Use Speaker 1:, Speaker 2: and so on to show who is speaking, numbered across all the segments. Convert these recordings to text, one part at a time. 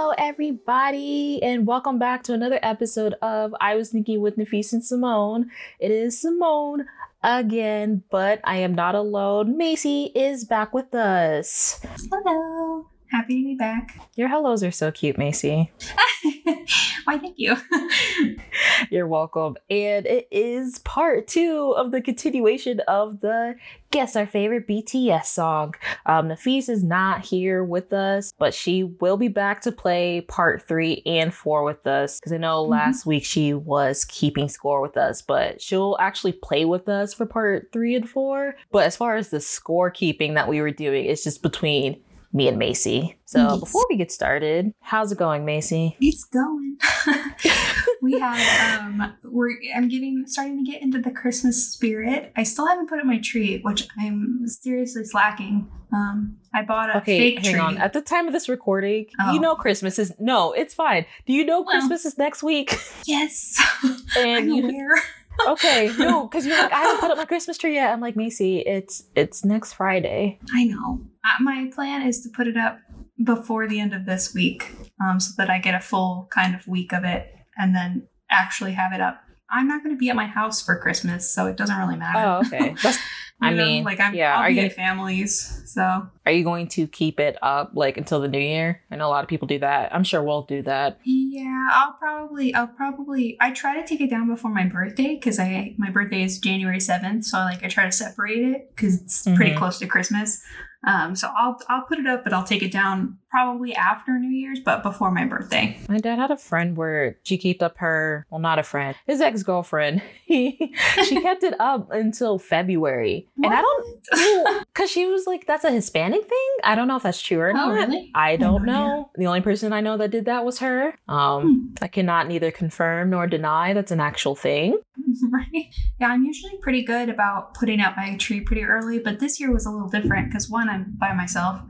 Speaker 1: Hello, everybody, and welcome back to another episode of I Was Thinking with Nafis and Simone. It is Simone again, but I am not alone. Macy is back with us.
Speaker 2: Hello. Happy to be back.
Speaker 1: Your hellos are so cute, Macy.
Speaker 2: Why, thank you.
Speaker 1: You're welcome. And it is part two of the continuation of the Guess Our Favorite BTS song. Um, Nafis is not here with us, but she will be back to play part three and four with us. Because I know
Speaker 2: Mhm.
Speaker 1: last week she was keeping score with us, but she'll actually play with us for part three and four. But as far as the score keeping that we were doing, it's just between me and Macy. So
Speaker 2: Yes.
Speaker 1: before we get started, how's it going, Macy?
Speaker 2: It's going. we have um we're I'm getting starting to get into the Christmas spirit. I still haven't put up my tree, which I'm seriously slacking. Um I bought a
Speaker 1: Okay,
Speaker 2: fake
Speaker 1: hang
Speaker 2: tree.
Speaker 1: on. At the time of this recording,
Speaker 2: Oh.
Speaker 1: you know Christmas is no, it's fine. Do you know
Speaker 2: Well.
Speaker 1: Christmas is next week?
Speaker 2: yes.
Speaker 1: And
Speaker 2: I'm
Speaker 1: you
Speaker 2: aware.
Speaker 1: Okay, no, because you're like, I haven't put up my Christmas tree yet. I'm like, Macy, it's it's next Friday.
Speaker 2: I know. Uh, my plan is to put it up before the end of this week, um, so that I get a full kind of week of it, and then actually have it up. I'm not going to be at my house for Christmas, so it doesn't really matter.
Speaker 1: Oh, okay. That's, I
Speaker 2: know,
Speaker 1: mean,
Speaker 2: like I'm,
Speaker 1: yeah,
Speaker 2: I'll
Speaker 1: are
Speaker 2: be
Speaker 1: you
Speaker 2: families, so
Speaker 1: are you going to keep it up like until the new year? I know a lot of people do that. I'm sure we'll do that.
Speaker 2: yeah, I'll probably, I'll probably, I try to take it down before my birthday because I, my birthday is January seventh, so I, like I try to separate it because it's pretty
Speaker 1: Mhm.
Speaker 2: close to Christmas. Um, so I'll, I'll put it up, but I'll take it down probably after New Year's, but before my birthday.
Speaker 1: My dad had a friend where she kept up her well, not a friend, his ex girlfriend. He she kept it up until February, and I don't because she was like, "That's a Hispanic thing." I don't know if that's true or
Speaker 2: Oh,
Speaker 1: not.
Speaker 2: really?
Speaker 1: I don't
Speaker 2: no
Speaker 1: know. The only person I know that did that was her. Um,
Speaker 2: Hmm.
Speaker 1: I cannot neither confirm nor deny that's an actual thing.
Speaker 2: right? Yeah, I'm usually pretty good about putting up my tree pretty early, but this year was a little different because one, I'm by myself.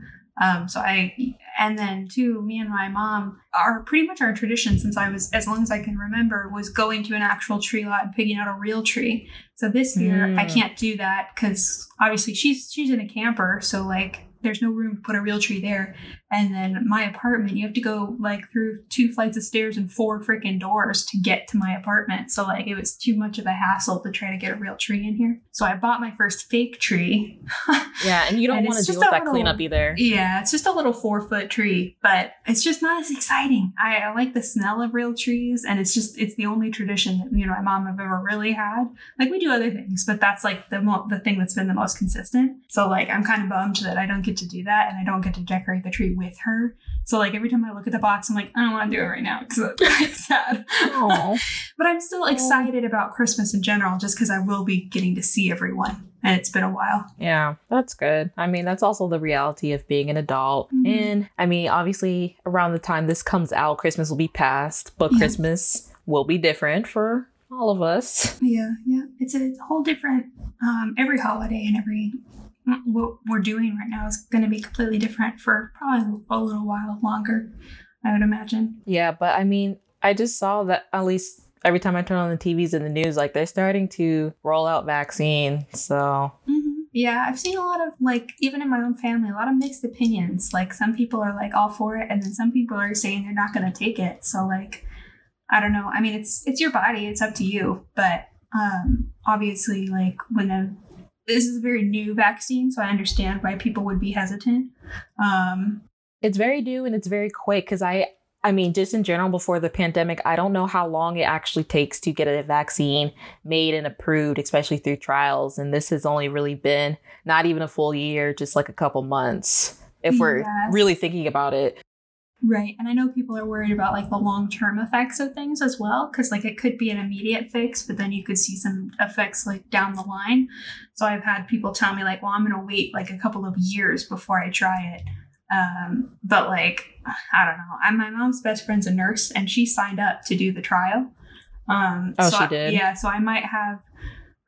Speaker 2: Um, so I, and then two, me and my mom are pretty much our tradition since I was, as long as I can remember, was going to an actual tree lot and picking out a real tree. So this year I
Speaker 1: Mm.
Speaker 2: can't do that because obviously she's she's in a camper, so like there's no room to put a real tree there. And then my apartment, you have to go like through two flights of stairs and four freaking doors to get to my apartment. So like it was too much of a hassle to try to get a real tree in here. So I bought my first fake tree.
Speaker 1: Yeah, and you don't want to
Speaker 2: just
Speaker 1: deal with that
Speaker 2: little-
Speaker 1: cleanup either.
Speaker 2: yeah, it's just a little four foot tree, but it's just not as exciting. I, I like the smell of real trees, and it's just it's the only tradition that you know my mom have ever really had. Like we do other things, but that's like the mo- the thing that's been the most consistent. So like I'm kind of bummed that I don't get to do that, and I don't get to decorate the tree with her. So like every time I look at the box, I'm like I don't want to do it right now because it's sad. But I'm still excited about Christmas in general, just because I will be getting to see everyone, and it's been a while.
Speaker 1: Yeah, that's good. I mean, that's also the reality of being an adult.
Speaker 2: Mhm.
Speaker 1: And I mean, obviously, around the time this comes out, Christmas will be past, but
Speaker 2: Yeah.
Speaker 1: Christmas will be different for all of us.
Speaker 2: Yeah, yeah. It's a whole different. Um, every holiday and every what we're doing right now is going to be completely different for probably a little while longer. I would imagine.
Speaker 1: Yeah, but I mean, I just saw that at least every time I turn on the TVs and the news, like they're starting to roll out vaccine. So
Speaker 2: Yeah, I've seen a lot of like even in my own family, a lot of mixed opinions. Like some people are like all for it, and then some people are saying they're not going to take it. So like, I don't know. I mean, it's it's your body. It's up to you. But um, obviously, like when a this is a very new vaccine, so I understand why people would be hesitant. Um,
Speaker 1: it's very new and it's very quick because I. I mean, just in general, before the pandemic, I don't know how long it actually takes to get a vaccine made and approved, especially through trials. And this has only really been not even a full year, just like a couple months, if we're really thinking about it.
Speaker 2: Right. And I know people are worried about like the long term effects of things as well, because like it could be an immediate fix, but then you could see some effects like down the line. So I've had people tell me, like, well, I'm going to wait like a couple of years before I try it. Um, but like, I don't know. I'm my mom's best friend's a nurse and she signed up to do the trial. Um,
Speaker 1: Oh,
Speaker 2: so
Speaker 1: she
Speaker 2: I-
Speaker 1: did?
Speaker 2: yeah. So I might have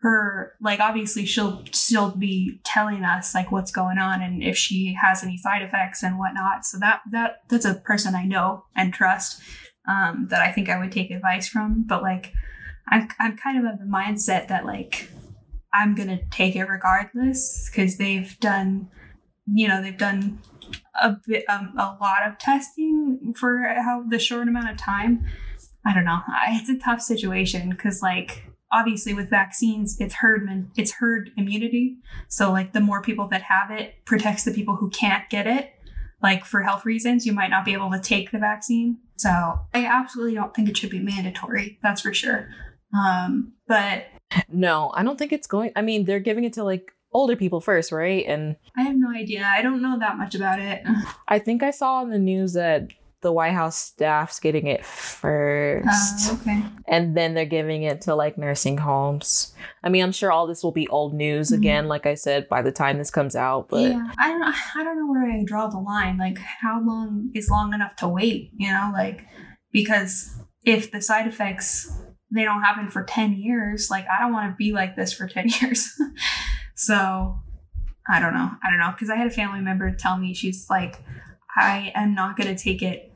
Speaker 2: her like obviously she'll still be telling us like what's going on and if she has any side effects and whatnot so that that that's a person i know and trust um, that i think i would take advice from but like i'm, I'm kind of of the mindset that like i'm gonna take it regardless because they've done you know they've done a bit um, a lot of testing for how the short amount of time. I don't know. It's a tough situation because like obviously with vaccines it's herd it's herd immunity. So like the more people that have it protects the people who can't get it. Like for health reasons you might not be able to take the vaccine. So i absolutely don't think it should be mandatory that's for sure. Um but
Speaker 1: no i don't think it's going i mean they're giving it to like older people first right? And
Speaker 2: i have no idea. I don't know that much about it.
Speaker 1: I think i saw in the news that the White House staff's getting it first.
Speaker 2: Uh, okay.
Speaker 1: And then they're giving it to like nursing homes. I mean, I'm sure all this will be old news mm-hmm. again, like I said, by the time this comes out. But
Speaker 2: yeah, I don't I don't know where I draw the line. Like how long is long enough to wait, you know? Like because if the side effects they don't happen for 10 years, like I don't want to be like this for 10 years. so I don't know. I don't know. Because I had a family member tell me she's like, I am not going to take it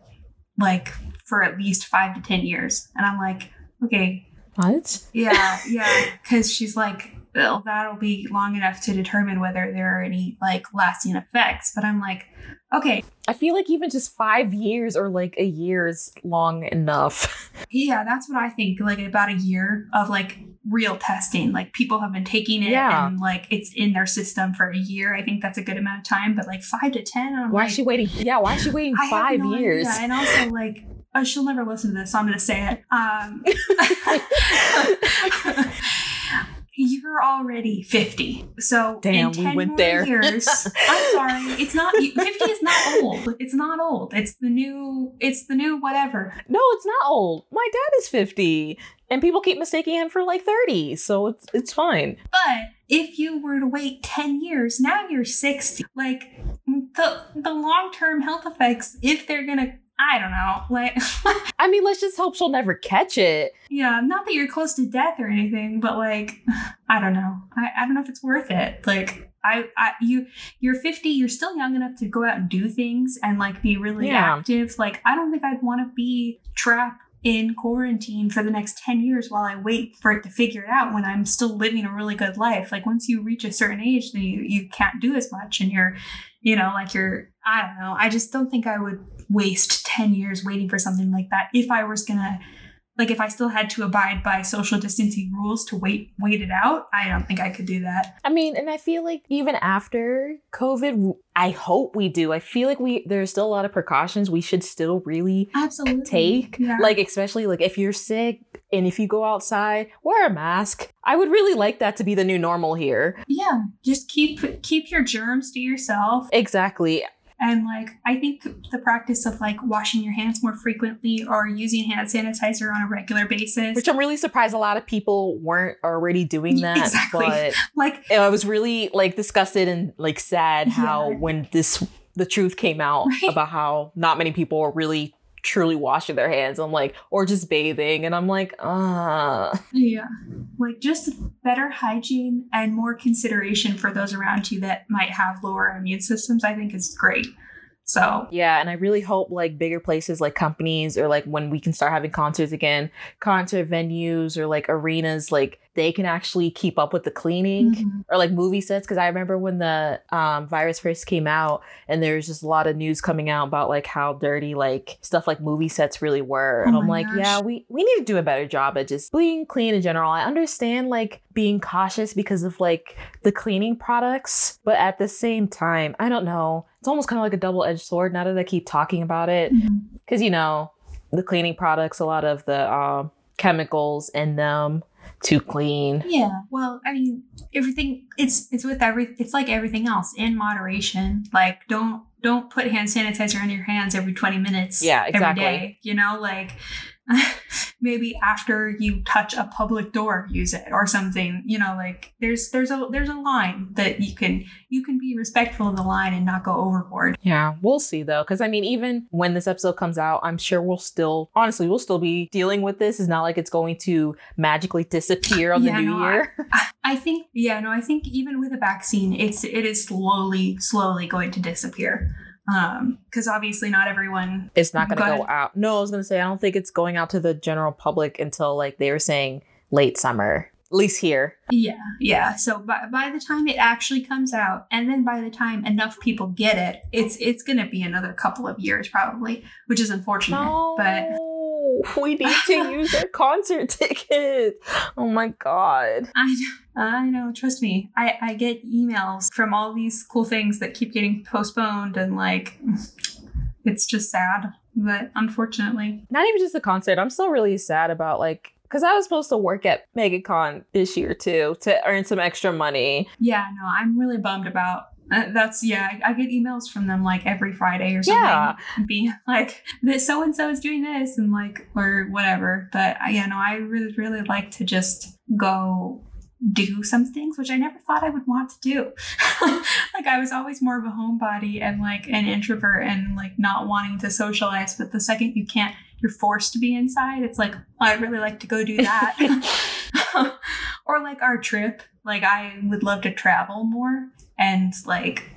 Speaker 2: like for at least five to 10 years. And I'm like, okay.
Speaker 1: What?
Speaker 2: Yeah, yeah. Because she's like, well, that'll be long enough to determine whether there are any like lasting effects. But I'm like, okay.
Speaker 1: I feel like even just five years or like a year is long enough.
Speaker 2: yeah, that's what I think. Like about a year of like real testing. Like people have been taking it yeah. and like it's in their system for a year. I think that's a good amount of time. But like five to ten, I'm
Speaker 1: why
Speaker 2: like,
Speaker 1: is she waiting? Yeah, why is she waiting five no years?
Speaker 2: Idea. And also like oh, she'll never listen to this, so I'm gonna say it. Um, you're already 50. So
Speaker 1: Damn,
Speaker 2: in 10
Speaker 1: we went
Speaker 2: more
Speaker 1: there.
Speaker 2: years, I'm sorry, it's not 50 is not old. It's not old. It's the new it's the new whatever.
Speaker 1: No, it's not old. My dad is 50 and people keep mistaking him for like 30, so it's it's fine.
Speaker 2: But if you were to wait 10 years, now you're 60. Like the the long-term health effects if they're going to I don't know. Like,
Speaker 1: I mean, let's just hope she'll never catch it.
Speaker 2: Yeah, not that you're close to death or anything, but like, I don't know. I, I don't know if it's worth it. Like, I, I, you, you're 50. You're still young enough to go out and do things and like be really yeah. active. Like, I don't think I'd want to be trapped in quarantine for the next 10 years while I wait for it to figure it out when I'm still living a really good life. Like once you reach a certain age, then you, you can't do as much and you're, you know, like you're, I don't know. I just don't think I would waste 10 years waiting for something like that if I was gonna like if I still had to abide by social distancing rules to wait wait it out, I don't think I could do that.
Speaker 1: I mean, and I feel like even after COVID, I hope we do. I feel like we there's still a lot of precautions we should still really
Speaker 2: absolutely
Speaker 1: take.
Speaker 2: Yeah.
Speaker 1: Like especially like if you're sick and if you go outside, wear a mask. I would really like that to be the new normal here.
Speaker 2: Yeah, just keep keep your germs to yourself.
Speaker 1: Exactly.
Speaker 2: And like, I think the practice of like washing your hands more frequently or using hand sanitizer on a regular basis.
Speaker 1: Which I'm really surprised a lot of people weren't already doing that.
Speaker 2: Exactly.
Speaker 1: But
Speaker 2: like,
Speaker 1: I was really like disgusted and like sad how yeah. when this, the truth came out right? about how not many people were really truly washing their hands. I'm like, or just bathing. And I'm like, ah. Uh.
Speaker 2: Yeah. Like just better hygiene and more consideration for those around you that might have lower immune systems, I think is great. So
Speaker 1: yeah, and I really hope like bigger places like companies or like when we can start having concerts again, concert venues or like arenas, like they can actually keep up with the cleaning mm-hmm. or like movie sets. Cause I remember when the um, virus first came out and there's just a lot of news coming out about like how dirty like stuff like movie sets really were. Oh and I'm like, gosh. yeah, we, we need to do a better job at just being clean in general. I understand like being cautious because of like the cleaning products, but at the same time, I don't know. It's almost kind of like a double edged sword now that I keep talking about it. Mm-hmm. Cause you know, the cleaning products, a lot of the um, chemicals in them too clean.
Speaker 2: Yeah. Well, I mean, everything it's it's with every it's like everything else in moderation. Like don't don't put hand sanitizer on your hands every 20 minutes.
Speaker 1: Yeah, exactly.
Speaker 2: Every day, you know, like maybe after you touch a public door use it or something you know like there's there's a there's a line that you can you can be respectful of the line and not go overboard.
Speaker 1: Yeah we'll see though because i mean even when this episode comes out i'm sure we'll still honestly we'll still be dealing with this. It's not like it's going to magically disappear on yeah, the new
Speaker 2: no,
Speaker 1: year.
Speaker 2: I, I think yeah no i think even with a vaccine it's it is slowly slowly going to disappear um because obviously not everyone
Speaker 1: it's not going to go out no i was going to say i don't think it's going out to the general public until like they were saying late summer at least here.
Speaker 2: Yeah, yeah. So by, by the time it actually comes out, and then by the time enough people get it, it's it's gonna be another couple of years probably, which is unfortunate.
Speaker 1: No,
Speaker 2: But
Speaker 1: we need to use their concert tickets. Oh my god.
Speaker 2: I know, I know. Trust me, I I get emails from all these cool things that keep getting postponed, and like, it's just sad. But unfortunately,
Speaker 1: Not even just the concert. I'm still really sad about like because I was supposed to work at MegaCon this year too to earn some extra money.
Speaker 2: yeah, no, I'm really bummed about. Uh, that's yeah. I, I get emails from them like every Friday or something,
Speaker 1: Yeah.
Speaker 2: being like that so and so is doing this and like or whatever. But uh, yeah, no, I really really like to just go do some things which I never thought I would want to do. like I was always more of a homebody and like an introvert and like not wanting to socialize. But the second you can't, you're forced to be inside. It's like I'd really like to go do that. or like our trip. Like I would love to travel more and like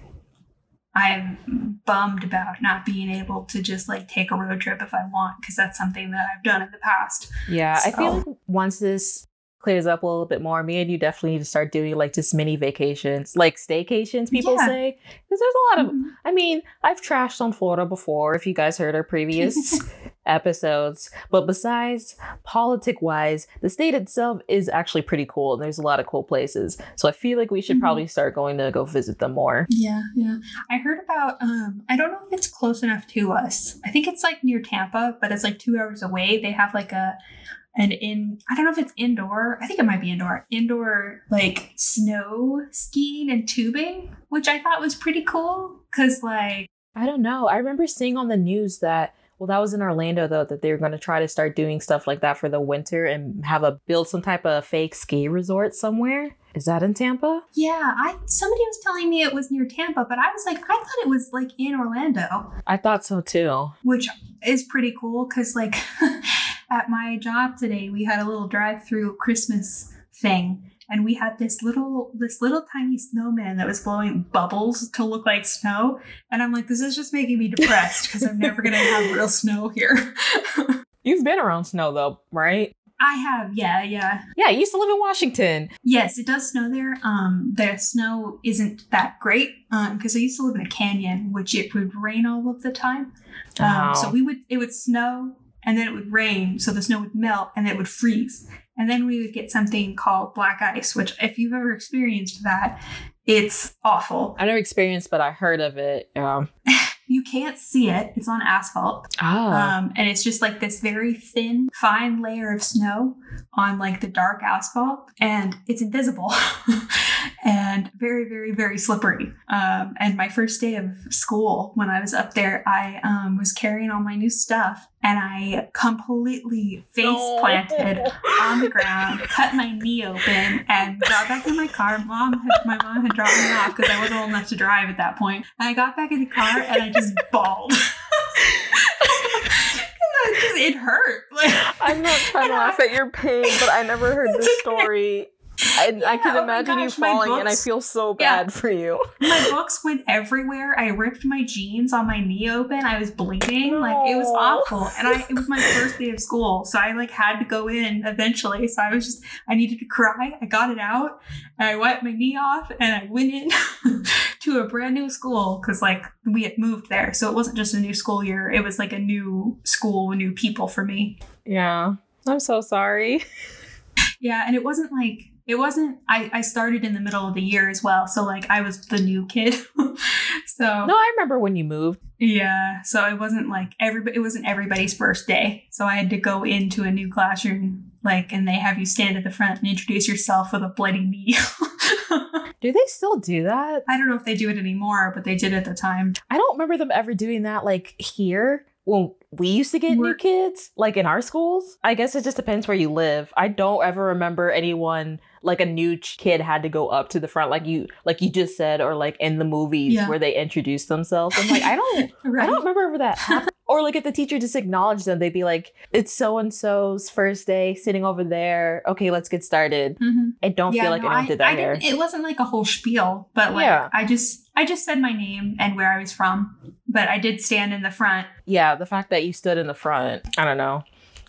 Speaker 2: I'm bummed about not being able to just like take a road trip if I want because that's something that I've done in the past.
Speaker 1: Yeah, I feel like once this clears up a little bit more, me and you definitely need to start doing like just mini vacations, like staycations. People
Speaker 2: Yeah.
Speaker 1: say because there's a lot of.
Speaker 2: Mhm.
Speaker 1: I mean, I've trashed on Florida before. If you guys heard our previous episodes, but besides politic wise, the state itself is actually pretty cool, and there's a lot of cool places. So I feel like we should
Speaker 2: Mhm.
Speaker 1: probably start going to go visit them more.
Speaker 2: Yeah, yeah. I heard about um I don't know if it's close enough to us. I think it's like near Tampa, but it's like 2 hours away. They have like a an in I don't know if it's indoor. I think it might be indoor. Indoor like snow skiing and tubing, which I thought was pretty cool cuz like
Speaker 1: I don't know. I remember seeing on the news that well, that was in Orlando though that they were going to try to start doing stuff like that for the winter and have a build some type of fake ski resort somewhere. Is that in Tampa?
Speaker 2: yeah, I somebody was telling me it was near Tampa, but I was like I thought it was like in Orlando.
Speaker 1: I thought so too.
Speaker 2: which is pretty cool because like at my job today we had a little drive-through christmas thing and we had this little this little tiny snowman that was blowing bubbles to look like snow and i'm like this is just making me depressed because i'm never gonna have real snow here.
Speaker 1: You've been around snow though, right?
Speaker 2: i have yeah yeah.
Speaker 1: Yeah, you used to live in Washington.
Speaker 2: yes it does snow there. Um the snow isn't that great um because i used to live in a canyon which it would rain all of the time. Um, so we would it would snow and then it would rain, so the snow would melt and it would freeze. And then we would get something called black ice, which if you've ever experienced that, it's awful.
Speaker 1: I never experienced, but I heard of it. Um,
Speaker 2: You can't see it. It's on asphalt.
Speaker 1: ah,
Speaker 2: Um, and it's just like this very thin, fine layer of snow on like the dark asphalt, and it's invisible and very, very, very slippery. Um, and my first day of school, when I was up there, I um, was carrying all my new stuff, and I completely face planted on the ground, cut my knee open, and got back in my car. Mom, had, my mom had dropped me off because I wasn't old enough to drive at that point. And I got back in the car and I just bawled. It hurt. Like,
Speaker 1: I'm not trying to laugh at your pain, but I never heard this
Speaker 2: okay.
Speaker 1: story. I
Speaker 2: Yeah,
Speaker 1: can
Speaker 2: oh
Speaker 1: imagine you
Speaker 2: gosh, my
Speaker 1: falling, and I feel so
Speaker 2: Yeah.
Speaker 1: bad for you.
Speaker 2: my books went everywhere. I ripped my jeans on my knee open. I was bleeding. Like it was awful. And I it was my first day of school. So I like had to go in eventually. So I was just I needed to cry. I got it out and I wiped my knee off and I went in to a brand new school because like we had moved there. So it wasn't just a new school year. It was like a new school new people for me.
Speaker 1: Yeah, I'm so sorry.
Speaker 2: Yeah, and it wasn't like it wasn't I, I started in the middle of the year as well. So like I was the new kid. so
Speaker 1: No, I remember when you moved.
Speaker 2: Yeah, so it wasn't like everybody. It wasn't everybody's first day, so I had to go into a new classroom, like, and they have you stand at the front and introduce yourself with a bloody knee.
Speaker 1: Do they still do that?
Speaker 2: I don't know if they do it anymore, but they did at the time.
Speaker 1: I don't remember them ever doing that like here when we used to get new
Speaker 2: We're-
Speaker 1: kids, like in our schools. I guess it just depends where you live. I don't ever remember anyone like a new ch- kid had to go up to the front like you like you just said or like in the movies
Speaker 2: Yeah.
Speaker 1: where they introduce themselves. I'm like I don't I don't remember ever that happened. Or like if the teacher just acknowledged them, they'd be like, "It's so and so's first day, sitting over there. Okay, let's get started."
Speaker 2: Mhm.
Speaker 1: I don't feel like
Speaker 2: no,
Speaker 1: anyone
Speaker 2: I,
Speaker 1: did that
Speaker 2: I
Speaker 1: here.
Speaker 2: it wasn't like a whole spiel, but like
Speaker 1: Yeah.
Speaker 2: I just I just said my name and where I was from, but I did stand in the front.
Speaker 1: yeah, the fact that you stood in the front, I don't know.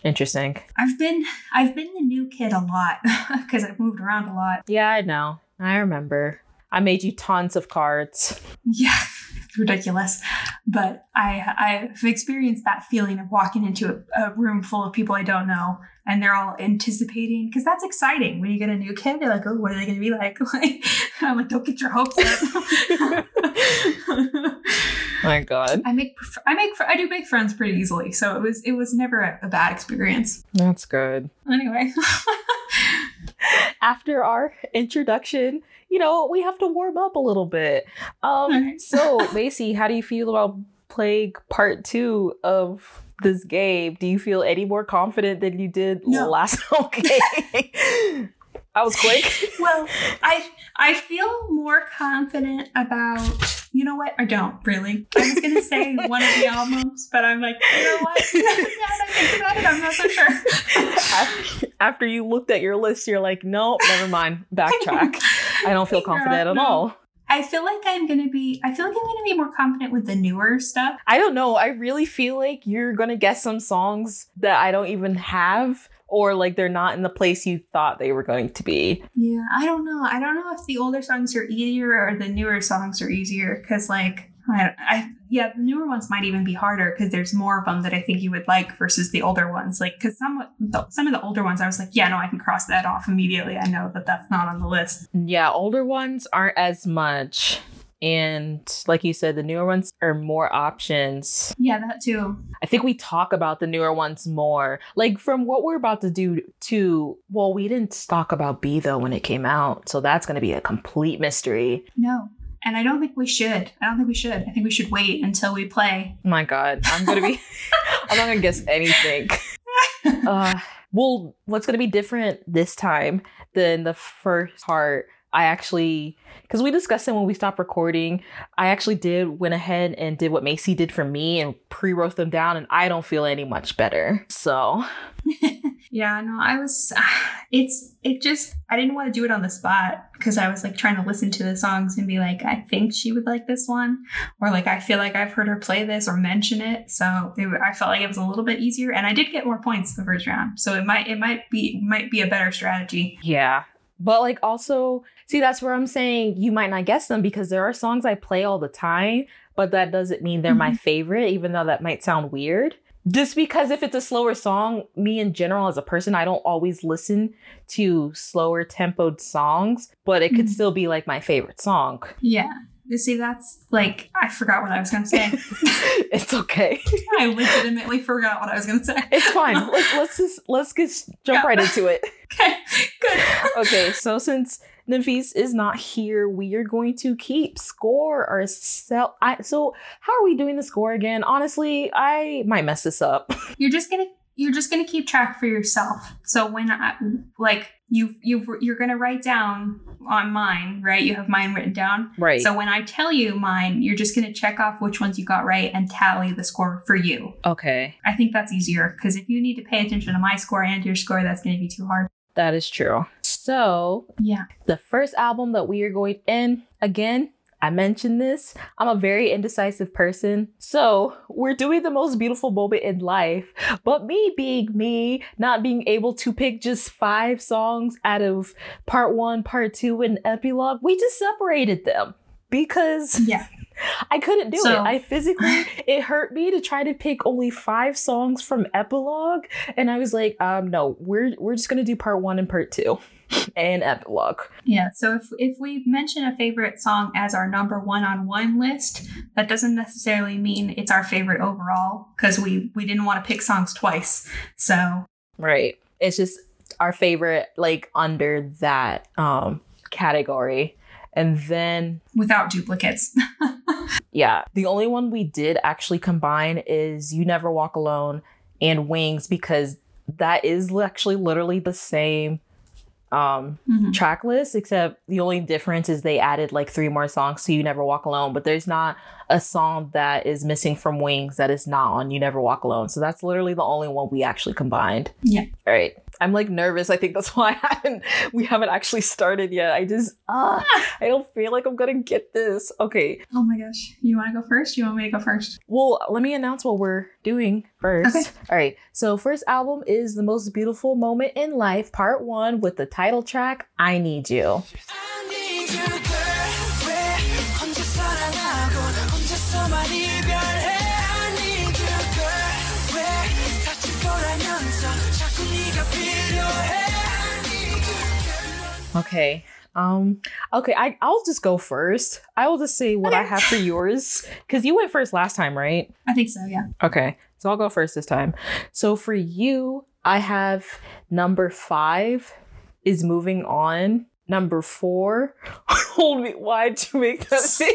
Speaker 1: Interesting.
Speaker 2: I've been I've been the new kid a lot because I've moved around a lot.
Speaker 1: Yeah, I know. I remember. I made you tons of cards.
Speaker 2: Yeah, ridiculous. But I I've experienced that feeling of walking into a, a room full of people I don't know and they're all anticipating because that's exciting when you get a new kid. They're like, oh, what are they going to be like? like I'm like, don't get your hopes up.
Speaker 1: My God,
Speaker 2: I make I make I do make friends pretty easily, so it was it was never a, a bad experience.
Speaker 1: that's good.
Speaker 2: Anyway,
Speaker 1: After our introduction, you know, we have to warm up a little bit. Um,
Speaker 2: Alright.
Speaker 1: so Macy, how do you feel about Plague Part Two of this game? Do you feel any more confident than you did
Speaker 2: No.
Speaker 1: last? Okay, I was quick.
Speaker 2: well, I I feel more confident about. You know what? I don't really. I was gonna say one of the albums, but I'm like, you know what? now that I think about it, I'm not so sure.
Speaker 1: after, you looked at your list, you're like, no, never mind. Backtrack. I don't feel confident at all.
Speaker 2: I feel like I'm gonna be. I feel like I'm gonna be more confident with the newer stuff.
Speaker 1: I don't know. I really feel like you're gonna guess some songs that I don't even have, or like they're not in the place you thought they were going to be.
Speaker 2: Yeah, I don't know. I don't know if the older songs are easier or the newer songs are easier because, like, I, I, yeah, the newer ones might even be harder because there's more of them that I think you would like versus the older ones. Like, because some some of the older ones, I was like, yeah, no, I can cross that off immediately. I know that that's not on the list.
Speaker 1: Yeah, older ones aren't as much. And like you said, the newer ones are more options.
Speaker 2: Yeah, that too.
Speaker 1: I think we talk about the newer ones more. Like from what we're about to do to well, we didn't talk about BE though when it came out. So that's gonna be a complete mystery.
Speaker 2: No, and I don't think we should. I don't think we should. I think we should wait until we play.
Speaker 1: My God, I'm gonna be. I'm not gonna guess anything. uh, well, what's gonna be different this time than the first part? I actually, because we discussed it when we stopped recording. I actually did went ahead and did what Macy did for me and pre-wrote them down, and I don't feel any much better. So
Speaker 2: Yeah, no, I was. It's it just I didn't want to do it on the spot because I was like trying to listen to the songs and be like, I think she would like this one, or like I feel like I've heard her play this or mention it. So it, I felt like it was a little bit easier, and I did get more points the first round. So it might it might be might be a better strategy.
Speaker 1: yeah. But like also, see, that's where I'm saying you might not guess them because there are songs I play all the time, but that doesn't mean they're my
Speaker 2: Mhm.
Speaker 1: favorite, even though that might sound weird. Just because if it's a slower song, me in general as a person, I don't always listen to slower tempoed songs, but it could
Speaker 2: Mhm.
Speaker 1: still be like my favorite song.
Speaker 2: Yeah. You see, that's like I forgot what I was gonna say.
Speaker 1: it's okay.
Speaker 2: I legitimately forgot what I was gonna say.
Speaker 1: It's fine. Let's, let's just let's just jump
Speaker 2: Yeah.
Speaker 1: right into it.
Speaker 2: Okay, good.
Speaker 1: okay, so since Nafis is not here, we are going to keep score ourselves. I so how are we doing the score again? Honestly, I might mess this up.
Speaker 2: You're just gonna you're just gonna keep track for yourself. So when I like you you you're gonna write down on mine, right? You have mine written down.
Speaker 1: Right.
Speaker 2: So when I tell you mine, you're just gonna check off which ones you got right and tally the score for you.
Speaker 1: okay,
Speaker 2: I think that's easier because if you need to pay attention to my score and your score, that's gonna be too hard.
Speaker 1: that is true. So
Speaker 2: Yeah.
Speaker 1: the first album that we are going in again. I mentioned this. I'm a very indecisive person. So, we're doing the most beautiful moment in life. But me being me, not being able to pick just five songs out of part one, part two, and epilogue, we just separated them because
Speaker 2: Yeah.
Speaker 1: I couldn't do
Speaker 2: So-
Speaker 1: it. I physically, it hurt me to try to pick only five songs from epilogue. And I was like, um, no, we're, we're just going to do part one and part two and epilogue.
Speaker 2: Yeah. So if if we mention a favorite song as our number one on one list, that doesn't necessarily mean it's our favorite overall because we we didn't want to pick songs twice. So
Speaker 1: Right. It's just our favorite, like under that um category. And then
Speaker 2: without duplicates.
Speaker 1: yeah, the only one we did actually combine is You Never Walk Alone and Wings because that is actually literally the same um
Speaker 2: Mhm.
Speaker 1: track list except the only difference is they added like three more songs so You Never Walk Alone, but there's not a song that is missing from Wings that is not on You Never Walk Alone. So that's literally the only one we actually combined.
Speaker 2: Yeah.
Speaker 1: All right. I'm like nervous. I think that's why I haven't we haven't actually started yet. I just uh, I don't feel like I'm gonna get this. Okay.
Speaker 2: Oh my gosh. You want to go first? You want me to go first?
Speaker 1: Well, let me announce what we're doing first.
Speaker 2: Okay.
Speaker 1: All right. So first album is The Most Beautiful Moment in Life, part one, with the title track I Need You.
Speaker 3: I need you,
Speaker 1: Okay. Um okay, I I'll just go first. I will just say what I have for yours cuz you went first last time, right?
Speaker 2: I think so, yeah.
Speaker 1: Okay. So I'll go first this time. So for you, I have number 5 is moving on. Number 4, hold me. Why'd you make that face?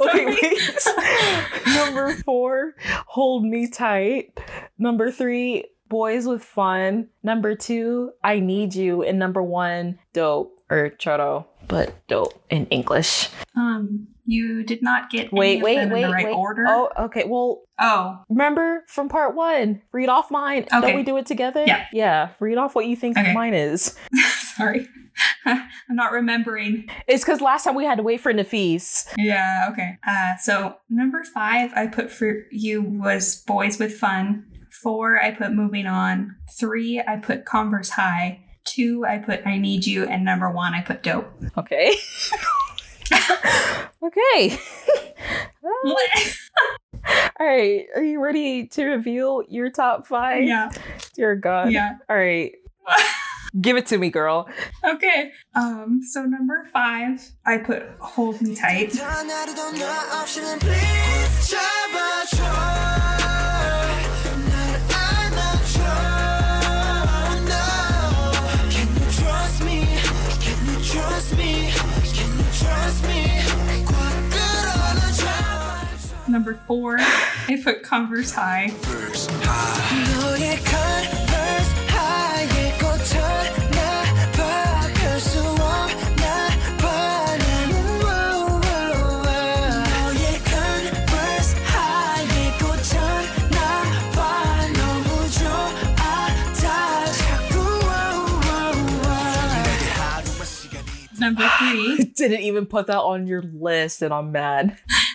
Speaker 1: okay, wait. number 4, hold me tight. Number 3, boys with fun. Number 2, I need you and number 1, dope or choro, but dope in English.
Speaker 2: Um, you did not get
Speaker 1: Wait, wait, wait,
Speaker 2: in the right
Speaker 1: wait.
Speaker 2: order.
Speaker 1: Oh, okay. Well,
Speaker 2: Oh,
Speaker 1: remember from part one, read off mine.
Speaker 2: Okay.
Speaker 1: Don't we do it together?
Speaker 2: Yeah.
Speaker 1: Yeah. Read off what you think
Speaker 2: Okay.
Speaker 1: mine is.
Speaker 2: sorry. I'm not remembering.
Speaker 1: It's because last time we had to wait for Nafis.
Speaker 2: Yeah, okay. Uh, so number five I put for you was Boys with Fun. Four I put Moving On. Three I put Converse High. Two I put I Need You. And number one I put Dope.
Speaker 1: Okay. okay. All right. Are you ready to reveal your top five?
Speaker 2: yeah,
Speaker 1: Dear God.
Speaker 2: yeah.
Speaker 1: All right. Give it to me, girl.
Speaker 2: Okay. Um. So number five I put Hold Me Tight. number four, I put Converse High. Number three.
Speaker 1: I didn't even put that on your list, and I'm mad.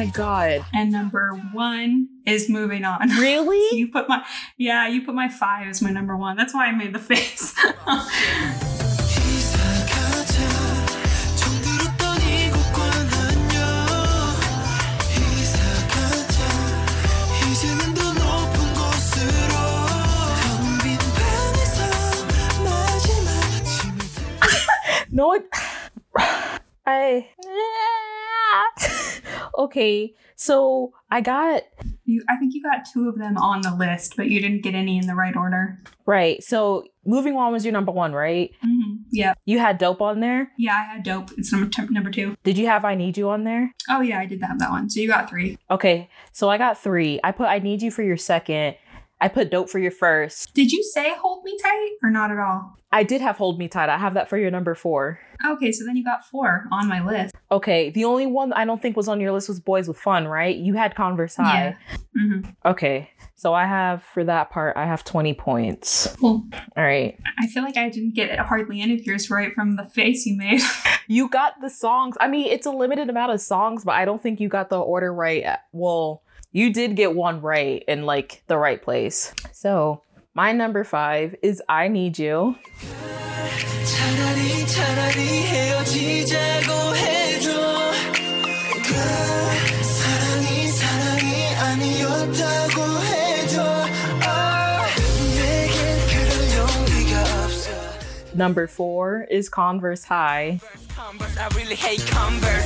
Speaker 1: my god.
Speaker 2: And number one is moving on.
Speaker 1: Really?
Speaker 2: so you put my yeah, you put my five as my number one. That's why I made the face.
Speaker 1: no, I okay, so I got
Speaker 2: you, I think you got two of them on the list, but you didn't get any in the right order.
Speaker 1: right. So moving on was your number one, right?
Speaker 2: Mm-hmm. Yeah,
Speaker 1: You had dope on there.
Speaker 2: yeah, I had dope. It's number t- number two.
Speaker 1: Did you have I need you on there?
Speaker 2: Oh yeah, I did have that one. So you got three.
Speaker 1: Okay, so I got three. I put I need you for your second. I put dope for your first.
Speaker 2: Did you say hold me tight or not at all?
Speaker 1: I did have hold me tight. I have that for your number four.
Speaker 2: Okay, so then you got four on my list.
Speaker 1: Okay, the only one I don't think was on your list was Boys with Fun, right? You had Converse High.
Speaker 2: hmm
Speaker 1: Okay, so I have for that part, I have 20 points.
Speaker 2: Cool.
Speaker 1: All right.
Speaker 2: I feel like I didn't get hardly any of yours right from the face you made.
Speaker 1: You got the songs. I mean, it's a limited amount of songs, but I don't think you got the order right. Well, you did get one right in like the right place. So, my number five is I Need You.
Speaker 3: 차라리 차라리 헤어지자고 해줘 그 사랑이 사랑이 아니었다고 해줘 아, 내겐 그럴 용기가 없어
Speaker 1: Number four is Converse High.
Speaker 3: Converse, I really hate Converse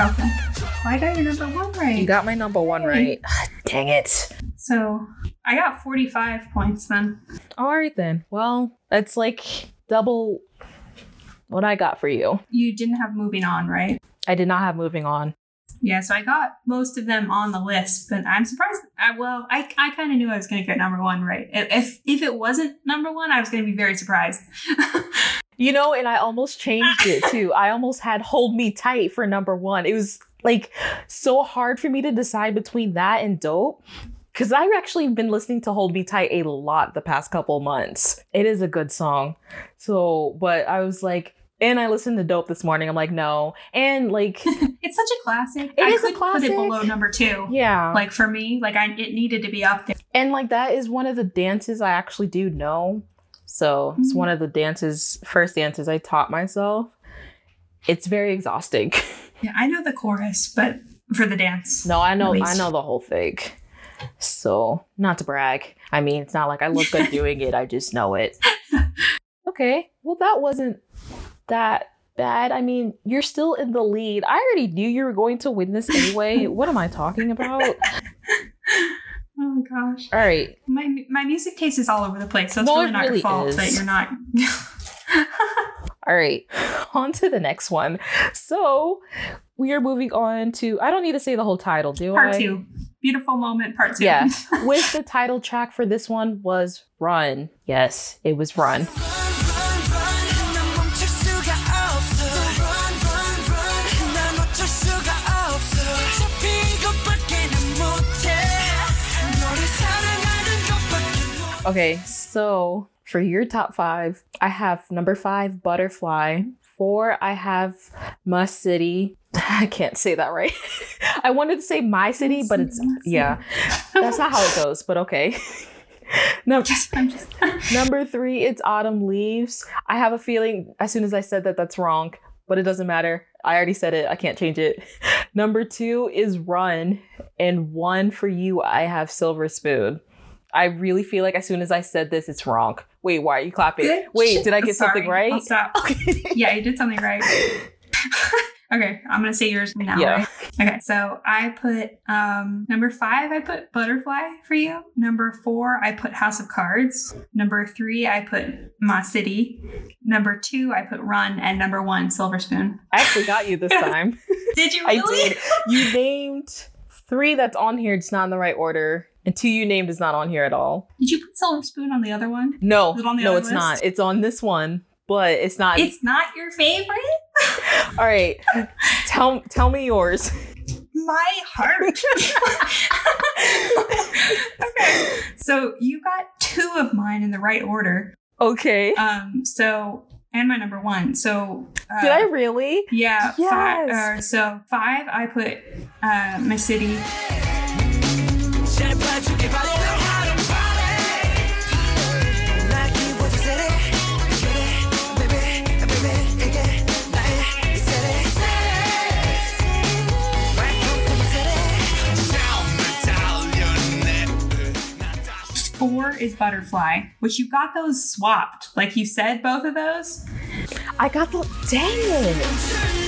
Speaker 2: Okay. I got your number one right.
Speaker 1: You got my number one right. Ah, dang it.
Speaker 2: so I got 45 points then.
Speaker 1: All right then. Well, that's like double what I got for you.
Speaker 2: You didn't have moving on, right?
Speaker 1: I did not have moving on.
Speaker 2: Yeah, so I got most of them on the list, but I'm surprised. I, well, I, I kind of knew I was going to get number one right. If if it wasn't number one, I was going to be very surprised.
Speaker 1: You know, and I almost changed it too. I almost had Hold Me Tight for number one. It was like so hard for me to decide between that and Dope. Because I've actually been listening to Hold Me Tight a lot the past couple months. It is a good song. So, but I was like, and I listened to Dope this morning. I'm like, no. And like,
Speaker 2: it's such a classic.
Speaker 1: It
Speaker 2: I
Speaker 1: is a
Speaker 2: could put it below number two.
Speaker 1: yeah.
Speaker 2: Like for me, like I it needed to be up there.
Speaker 1: And like that is one of the dances I actually do know. So it's
Speaker 2: Mhm.
Speaker 1: one of the dances, first dances I taught myself. It's very exhausting.
Speaker 2: Yeah, I know the chorus, but for the dance.
Speaker 1: no, I know, I know the whole thing. So not to brag. I mean, it's not like I look good doing it. I just know it. Okay. Well, that wasn't that bad. I mean, you're still in the lead. I already knew you were going to win this anyway. what am I talking about?
Speaker 2: Oh my gosh.
Speaker 1: All right.
Speaker 2: My my music taste is all over the place, so it's
Speaker 1: No,
Speaker 2: really
Speaker 1: it
Speaker 2: not
Speaker 1: really
Speaker 2: your fault
Speaker 1: is.
Speaker 2: that you're not.
Speaker 1: All right, on to the next one. So we are moving on to, I don't need to say the whole title, do I?
Speaker 2: part two, beautiful moment. Part two.
Speaker 1: Yeah. With the title track for this one was Run. Yes, it was run, Okay, so for your top five, I have number five, Butterfly. Four, I have Must City. I can't say that right. I wanted to say My City, but it's, yeah, that's not how it goes, but okay. No,
Speaker 2: I'm just.
Speaker 1: Number three, it's Autumn Leaves. I have a feeling as soon as I said that, that's wrong, but it doesn't matter. I already said it. I can't change it. Number two is Run. And one for you, I have Silver Spoon. I really feel like as soon as I said this, it's wrong. Wait, why are you clapping? Wait, did I get
Speaker 2: Sorry,
Speaker 1: something right?
Speaker 2: I'll stop. yeah, you did something right. okay, I'm gonna say yours now.
Speaker 1: Yeah.
Speaker 2: Right? Okay, so I put um number five. I put Butterfly for you. Number four, I put House of Cards. Number three, I put Ma City. Number two, I put Run, and number one, Silver Spoon.
Speaker 1: I actually got you this time.
Speaker 2: Did you
Speaker 1: I did. You named three that's on here, it's not in the right order. And two you named is not on here at all.
Speaker 2: Did you put Silver Spoon on the other one?
Speaker 1: No,
Speaker 2: Is it on the
Speaker 1: no, it's
Speaker 2: list?
Speaker 1: not. It's on this one, but it's not.
Speaker 2: It's not your favorite.
Speaker 1: All right, tell tell me yours.
Speaker 2: My heart. okay, so you got two of mine in the right order.
Speaker 1: Okay.
Speaker 2: Um, so and my number one. So uh,
Speaker 1: Did I really?
Speaker 2: Yeah. Five,
Speaker 1: Yes.
Speaker 2: uh, so five, I put uh, my city. Four is butterfly, which you got those swapped. Like you said, both of those.
Speaker 1: I got the. Dang it.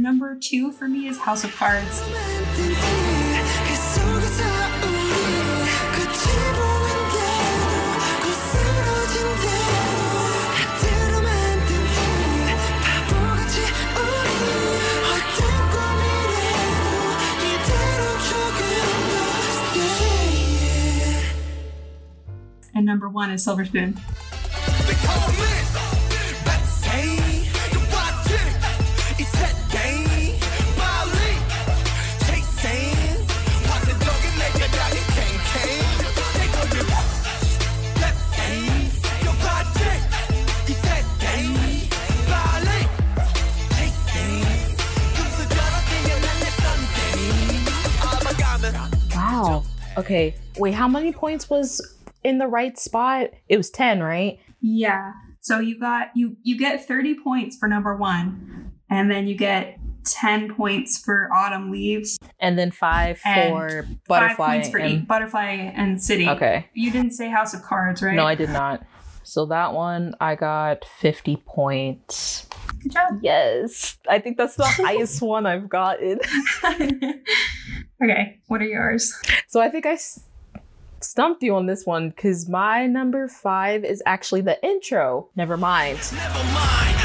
Speaker 2: Number two for me is House of Cards. And number one is Silver Spoon.
Speaker 1: Wow. Okay. Wait, how many points was in the right spot? It was 10, right?
Speaker 2: Yeah. So you got you you get 30 points for number one, and then you get 10 points for Autumn Leaves,
Speaker 1: And then five
Speaker 2: And
Speaker 1: for
Speaker 2: five
Speaker 1: butterfly.
Speaker 2: points for
Speaker 1: and-
Speaker 2: Butterfly and City.
Speaker 1: Okay.
Speaker 2: You didn't say House of Cards, right?
Speaker 1: No, I did not. So that one, I got 50 points.
Speaker 2: Good job.
Speaker 1: Yes. I think that's the highest one I've gotten.
Speaker 2: Okay, what are yours?
Speaker 1: So I think I s- stumped you on this one because my number five is actually the intro. Never mind.
Speaker 3: Never mind.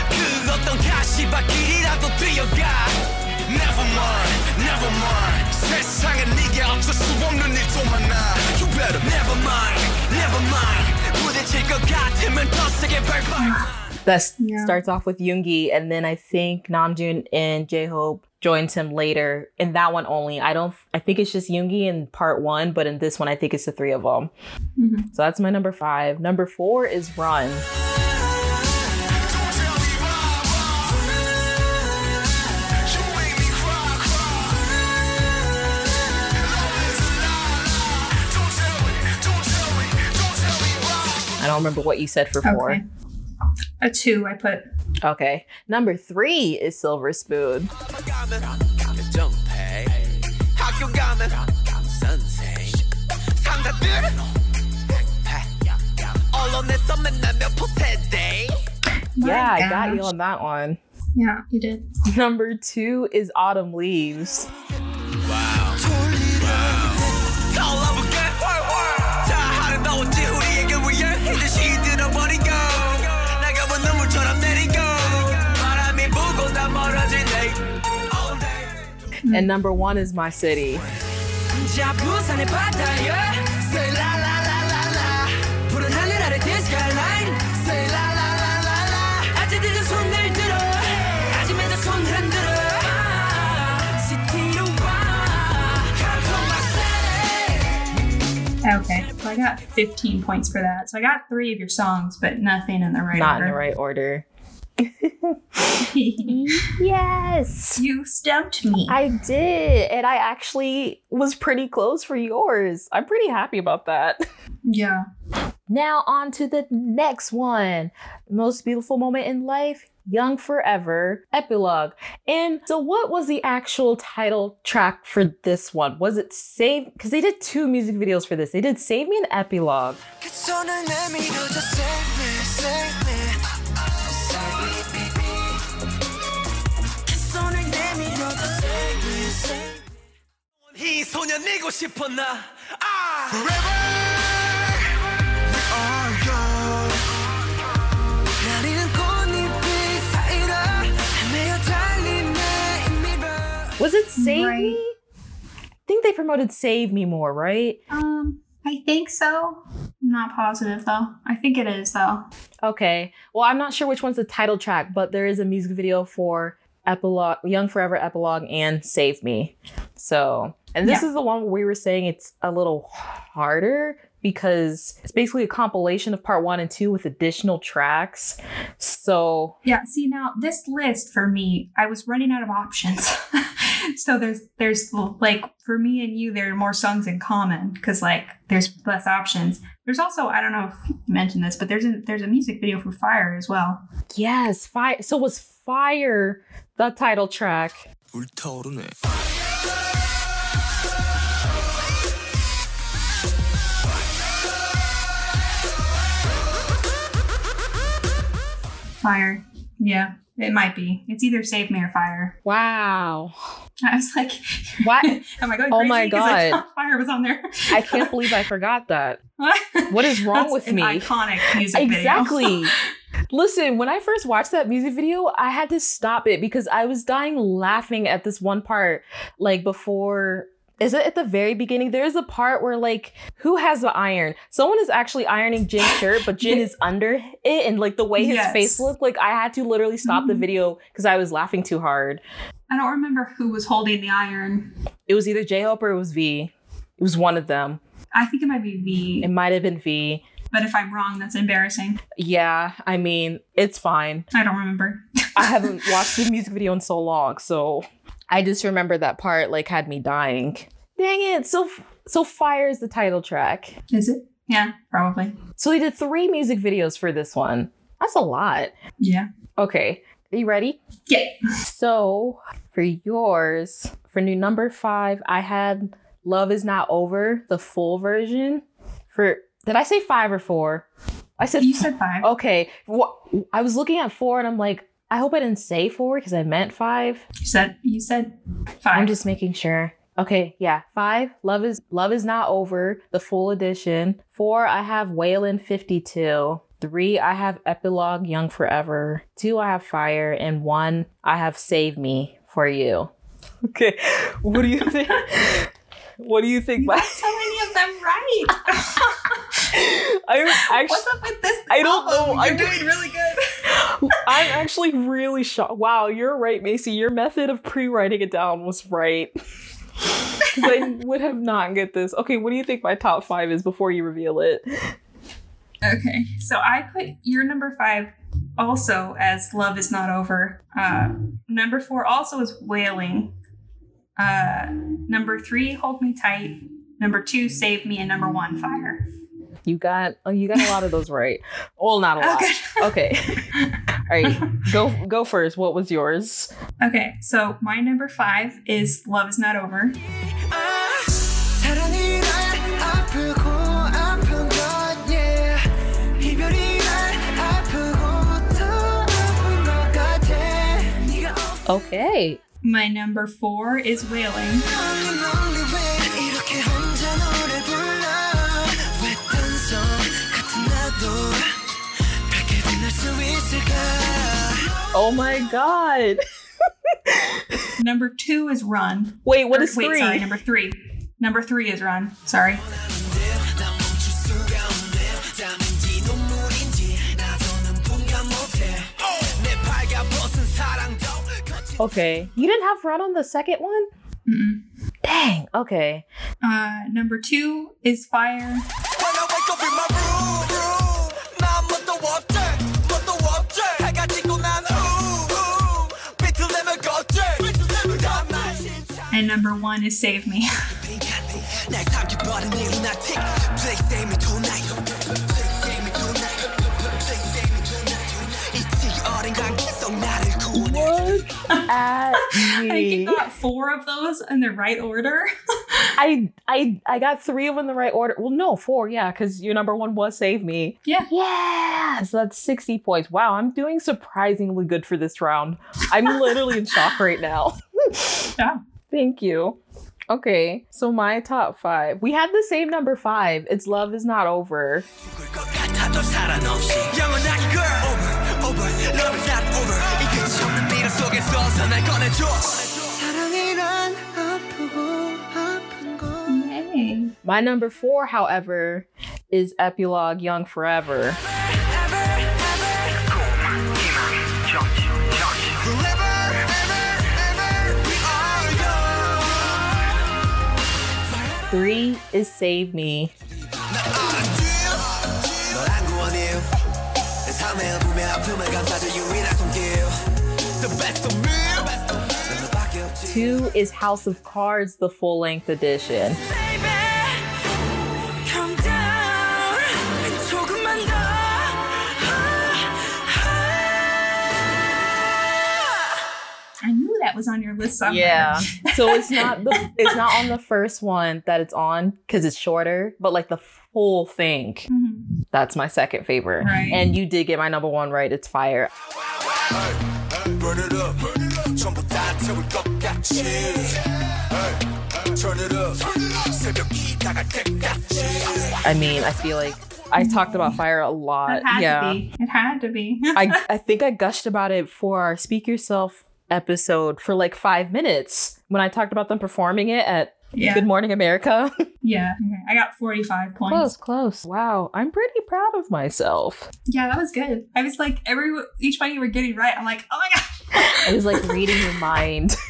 Speaker 1: That
Speaker 2: yeah.
Speaker 1: starts off with Yoongi, and then I think Namjoon and J Hope joins him later. In that one only, I don't. I think it's just Yoongi in part one, but in this one, I think it's the three of them.
Speaker 2: Mhm.
Speaker 1: So that's my number five. Number four is Run. I don't remember what you said for four.
Speaker 2: A two, I put.
Speaker 1: Okay. Number three is Silver Spoon. Yeah. I got you on that one.
Speaker 2: Yeah, you did.
Speaker 1: Number two is Autumn Leaves.
Speaker 3: Wow. wow. Mm-hmm.
Speaker 1: And number one is my city.
Speaker 2: Okay, so I got 15 points for that. So I got three of your songs, but nothing in the right
Speaker 1: Not
Speaker 2: order.
Speaker 1: in the right order. Yes.
Speaker 2: you stumped me.
Speaker 1: I did. And I actually was pretty close for yours. I'm pretty happy about that.
Speaker 2: yeah.
Speaker 1: Now, on to the next one. Most beautiful moment in life Young Forever Epilogue. And so, what was the actual title track for this one? Was it Save? Because they did two music videos for this. They did Save Me and Epilogue.
Speaker 3: 이 소년이고 싶어 나 아! Forever we are young 나리는 꽃잎이 사이로 헤매어 달리네 이미로
Speaker 1: Was it Save
Speaker 2: Right.
Speaker 1: Me? I think they promoted Save Me more, right?
Speaker 2: Um, I think so. I'm not positive though. I think it is though.
Speaker 1: Okay. Well, I'm not sure which one's the title track, but there is a music video for Epilogue, Young Forever Epilogue, and Save Me. So, and this
Speaker 2: Yeah.
Speaker 1: is the one where we were saying it's a little harder because it's basically a compilation of part one and two with additional tracks. So,
Speaker 2: Yeah, see now this list for me, I was running out of options. so there's there's like for me and you there are more songs in common because like there's less options there's also i don't know if you mentioned this but there's a there's a music video for fire as well
Speaker 1: Yes, fire. So was fire the title track?
Speaker 2: Fire yeah it might be it's either save me or fire
Speaker 1: Wow.
Speaker 2: i was like
Speaker 1: What?
Speaker 2: am i going
Speaker 1: Oh my God.
Speaker 2: fire was on there
Speaker 1: I can't believe I forgot that. What is wrong
Speaker 2: That's
Speaker 1: with
Speaker 2: an
Speaker 1: me?
Speaker 2: iconic music video
Speaker 1: Exactly. Listen, when I first watched that music video, I had to stop it because I was dying laughing at this one part. Like before, is it at the very beginning? There's a part where like, who has the iron? Someone is actually ironing Jin's shirt, but Jin is under it, and like the way his
Speaker 2: Yes.
Speaker 1: face looked, like I had to literally stop the
Speaker 2: Mhm.
Speaker 1: video because I was laughing too hard.
Speaker 2: i don't remember who was holding the iron
Speaker 1: It was either J Hope or it was V. It was one of them.
Speaker 2: i think it might be v
Speaker 1: It might have been V.
Speaker 2: but if i'm wrong that's embarrassing
Speaker 1: Yeah, I mean, it's fine.
Speaker 2: i don't remember
Speaker 1: I haven't watched the music video in so long, so I just remember that part like had me dying. Dang it! So so fire is the title track.
Speaker 2: is it yeah probably
Speaker 1: So they did three music videos for this one. That's a lot.
Speaker 2: yeah
Speaker 1: Okay, are you ready?
Speaker 2: yeah
Speaker 1: So for yours, for new number five, I had "Love Is Not Over" the full version. For did I say five or four? I said
Speaker 2: you said five
Speaker 1: okay. Wha- I was looking at four and I'm like, I hope I didn't say four because I meant five.
Speaker 2: You said you said 5
Speaker 1: I'm just making sure. Okay, yeah. Five, love is love is not over. The full edition. Four, I have Whalien 52. Three, I have Epilogue Young Forever. Two, I have Fire, and one, I have Save Me for You. Okay, what do you think? what do you think?
Speaker 2: You
Speaker 1: My,
Speaker 2: got so many of them right.
Speaker 1: I'm actually,
Speaker 2: What's up with this?
Speaker 1: I don't know.
Speaker 2: album?
Speaker 1: I'm
Speaker 2: doing really good.
Speaker 1: I'm actually really shocked. Wow, you're right, Macy. Your method of pre-writing it down was right. I would have not get this. Okay, what do you think my top five is before you reveal it?
Speaker 2: Okay, so I put your number five also as "Love Is Not Over." Uh, number four also is "Whalien." Uh, number three, "Hold Me Tight." Number two, "Save Me," and number one, "Fire."
Speaker 1: You got oh, you got a lot of those right. Well, not a lot.
Speaker 2: Okay.
Speaker 1: Okay. All right, go go first. What was yours?
Speaker 2: Okay, so my number five is "Love Is Not Over."
Speaker 1: Okay.
Speaker 2: My number four is
Speaker 3: Whalien.
Speaker 1: Oh my god.
Speaker 2: number two is Run.
Speaker 1: Wait, what
Speaker 2: or,
Speaker 1: is
Speaker 2: wait,
Speaker 1: three?
Speaker 2: Sorry, number three. Number three is Run. Sorry.
Speaker 1: Okay, you didn't have Run on the second one.
Speaker 2: Mm-mm.
Speaker 1: Dang. Okay.
Speaker 2: Uh, number two is Fire. And number one is Save Me.
Speaker 1: What? at me.
Speaker 2: I got four of those in the right order.
Speaker 1: I I I got three of them in the right order. Well, no, four, yeah, because your number one was Save Me.
Speaker 2: Yeah.
Speaker 1: Yeah. So that's 60 points. Wow, I'm doing surprisingly good for this round. I'm literally in shock right now.
Speaker 2: yeah.
Speaker 1: Thank you. Okay, so my top five. We had the same number five. It's Love Is Not Over. My number four, however, is Epilogue Young Forever. Three is Save Me. Two is House of Cards, the full length edition.
Speaker 2: was on your list somewhere.
Speaker 1: Yeah. so it's not the, it's not on the first one that it's on because it's shorter, but like the full thing.
Speaker 2: Mm-hmm.
Speaker 1: That's my second favorite.
Speaker 2: Right.
Speaker 1: And you did get my number one right. It's fire. I mean, I feel like I mm-hmm. talked about fire a lot.
Speaker 2: It
Speaker 1: yeah.
Speaker 2: It had to be.
Speaker 1: I, I think I gushed about it for our Speak Yourself episode for like five minutes when I talked about them performing it at
Speaker 2: yeah.
Speaker 1: Good Morning America.
Speaker 2: Yeah. Okay. I got 45 points.
Speaker 1: close, close. Wow, I'm pretty proud of myself.
Speaker 2: Yeah, that was good. I was like, every each one you were getting right. I'm like, oh my god.
Speaker 1: I was like reading your mind.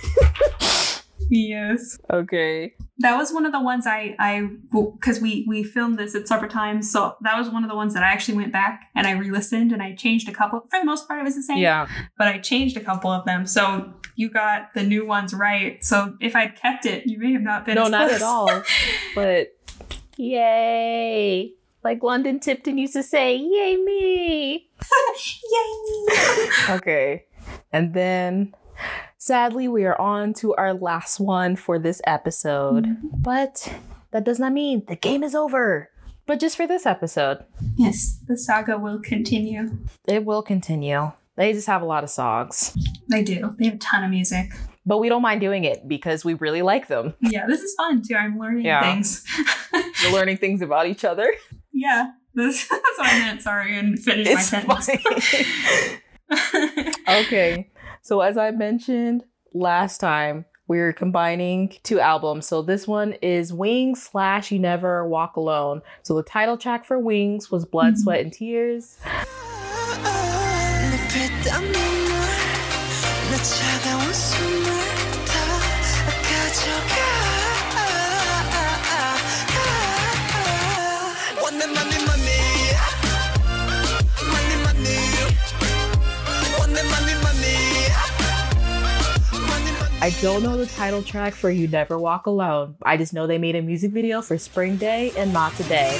Speaker 2: Yes.
Speaker 1: okay.
Speaker 2: That was one of the ones I I because we we filmed this at separate times, so that was one of the ones that I actually went back and I re-listened and I changed a couple. For the most part, it was the same.
Speaker 1: Yeah.
Speaker 2: But I changed a couple of them, so you got the new ones right. So if I'd kept it, you may have not been.
Speaker 1: No,
Speaker 2: as
Speaker 1: not
Speaker 2: close.
Speaker 1: at all. But yay. Like London Tipton used to say, yay me.
Speaker 2: Yay! Me!"
Speaker 1: okay. And then sadly, we are on to our last one for this episode. Mm-hmm. But that does not mean the game is over. But just for this episode,
Speaker 2: Yes, the saga will continue.
Speaker 1: it will continue. They just have a lot of songs.
Speaker 2: They do. They have a ton of music.
Speaker 1: But we don't mind doing it because we really like them.
Speaker 2: Yeah, this is fun too. I'm learning
Speaker 1: Yeah.
Speaker 2: things.
Speaker 1: We're learning things about each other.
Speaker 2: yeah, this, that's what I meant. Sorry, and finish my
Speaker 1: It's
Speaker 2: sentence.
Speaker 1: fine. okay. So as I mentioned last time, we're combining two albums. So this one is Wings slash You Never Walk Alone. So the title track for Wings was Blood,
Speaker 2: Mhm.
Speaker 1: Sweat, and Tears. I don't know the title track for You Never Walk Alone. I just know they made a music video for Spring Day and Not Today.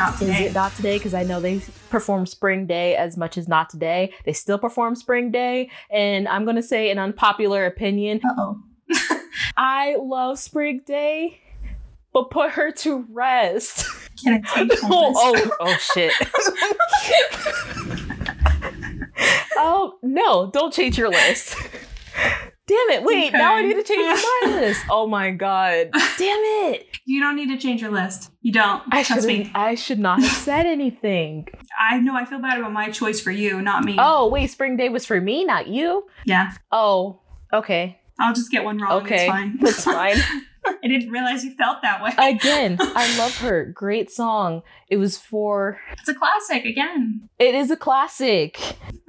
Speaker 2: Thinking it was not
Speaker 1: Is
Speaker 2: today.
Speaker 1: it Not Today? Because I know they perform Spring Day as much as Not Today. They still perform Spring Day. And I'm going to say an unpopular opinion.
Speaker 2: Uh oh.
Speaker 1: I love Spring Day, but put her to rest.
Speaker 2: Can I my
Speaker 1: oh,
Speaker 2: list?
Speaker 1: oh, oh, shit. oh, no, don't change your list. Damn it. Wait, now I need to change my list. Oh my God. Damn it.
Speaker 2: You don't need to change your list. You don't.
Speaker 1: I
Speaker 2: Trust
Speaker 1: should
Speaker 2: me.
Speaker 1: I should not have said anything.
Speaker 2: I know I feel bad about my choice for you, not me.
Speaker 1: Oh, wait, Spring Day was for me, not you?
Speaker 2: Yeah.
Speaker 1: Oh, okay.
Speaker 2: I'll just get one wrong.
Speaker 1: Okay.
Speaker 2: It's fine.
Speaker 1: That's fine.
Speaker 2: I didn't realize you felt that way.
Speaker 1: Again, I love her. Great song. It was for
Speaker 2: it's a classic again.
Speaker 1: it is a classic.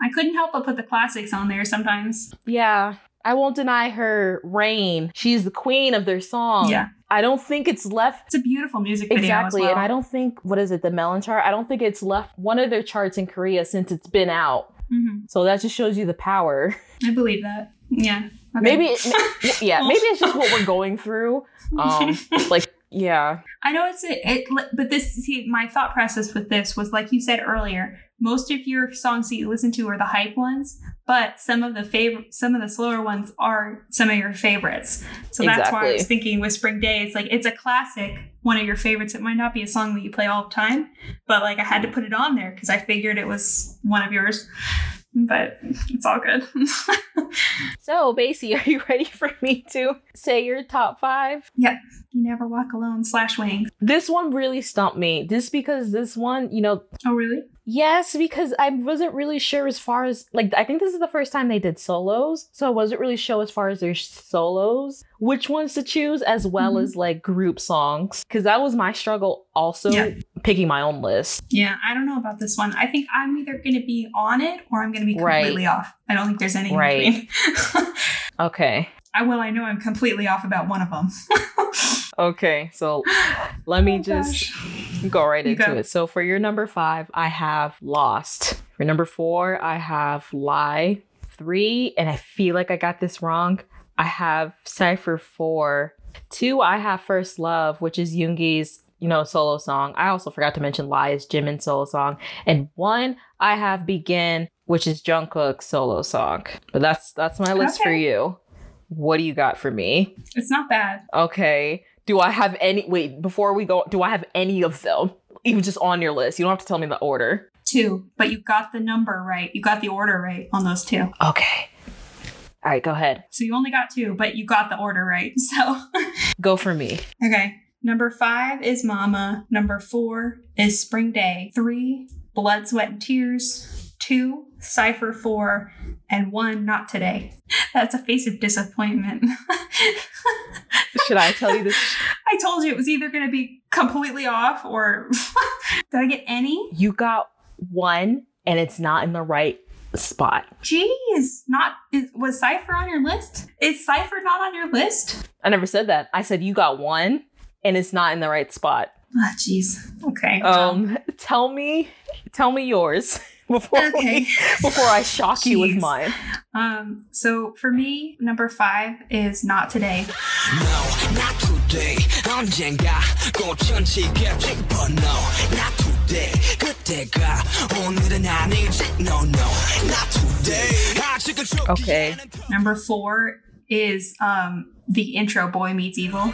Speaker 2: I couldn't help but put the classics on there sometimes.
Speaker 1: Yeah. I won't deny her reign. She's the queen of their song.
Speaker 2: Yeah.
Speaker 1: I don't think it's left
Speaker 2: It's a beautiful music video
Speaker 1: exactly.
Speaker 2: as well.
Speaker 1: And I don't think what is it, the melon chart? I don't think it's left one of their charts in Korea since it's been out.
Speaker 2: Mhm.
Speaker 1: So that just shows you the power.
Speaker 2: I believe that. Yeah. Okay.
Speaker 1: Maybe it, yeah, maybe it's just what we're going through. Um like Yeah.
Speaker 2: I know it's a, it, but this see my thought process with this was like you said earlier. Most of your songs that you listen to are the hype ones, but some of the favorite, some of the slower ones are some of your favorites. So that's why I was thinking with Spring Days, like it's a classic, one of your favorites. It might not be a song that you play all the time, but like I had to put it on there because I figured it was one of yours. But it's all good.
Speaker 1: So, Macy, are you ready for me to say your top five? Yep.
Speaker 2: you never walk alone. Slash wings.
Speaker 1: This one really stumped me. This because this one, you know,
Speaker 2: Oh really?
Speaker 1: Yes, because I wasn't really sure as far as like I think this is the first time they did solos, so I wasn't really sure as far as their solos, which ones to choose, as well
Speaker 2: Mhm.
Speaker 1: as like group songs. Because that was my struggle also
Speaker 2: Yeah.
Speaker 1: picking my own list.
Speaker 2: Yeah, I don't know about this one. I think I'm either going to be on it or I'm going to be
Speaker 1: Right.
Speaker 2: completely off. I don't think there's any
Speaker 1: Right.
Speaker 2: between.
Speaker 1: Okay.
Speaker 2: I will. I know I'm completely off about one of them.
Speaker 1: Okay, so let me
Speaker 2: Oh,
Speaker 1: just go right into
Speaker 2: go.
Speaker 1: it. So for your number five, I have Lost. For number four, I have Lie. Three, and I feel like I got this wrong. I have Cypher four. Two, I have First Love, which is Yoongi's, you know, solo song. I also forgot to mention Lie is Jimin's solo song. And one, I have Begin, which is Jungkook's solo song. But that's that's my list for you. What do you got for me?
Speaker 2: it's not bad.
Speaker 1: Okay. Do I have any? Wait, before we go, do I have any of them? Even just on your list. You don't have to tell me the order.
Speaker 2: Two, but you got the number right. You got the order right on those two.
Speaker 1: Okay. All right, go ahead.
Speaker 2: So you only got two, but you got the order right. So,
Speaker 1: Go for me.
Speaker 2: okay. Number five is Mama. Number four is Spring Day. Three, Blood, Sweat, and Tears. Two, Cypher 4. And one, Not Today. That's a face of disappointment.
Speaker 1: Should I tell you this?
Speaker 2: I told you it was either going to be completely off or. Did I get any?
Speaker 1: You got one, and it's not in the right spot.
Speaker 2: Jeez, not is, was Cypher on your list? Is Cypher not on your list?
Speaker 1: I never said that. I said you got one, and it's not in the right spot.
Speaker 2: Ah, jeez. Okay.
Speaker 1: Um, tell me, tell me yours before
Speaker 2: Okay.
Speaker 1: we, before I shock you with
Speaker 2: Jeez.
Speaker 1: mine.
Speaker 2: Um. So for me, number five is not today.
Speaker 3: No, not today. 언젠가 꽃천지게 피고 No, not today. 그때가 오늘은 아니지. No, no, not today. 아직은
Speaker 1: Okay.
Speaker 2: Number four is um the intro Boy Meets Evil.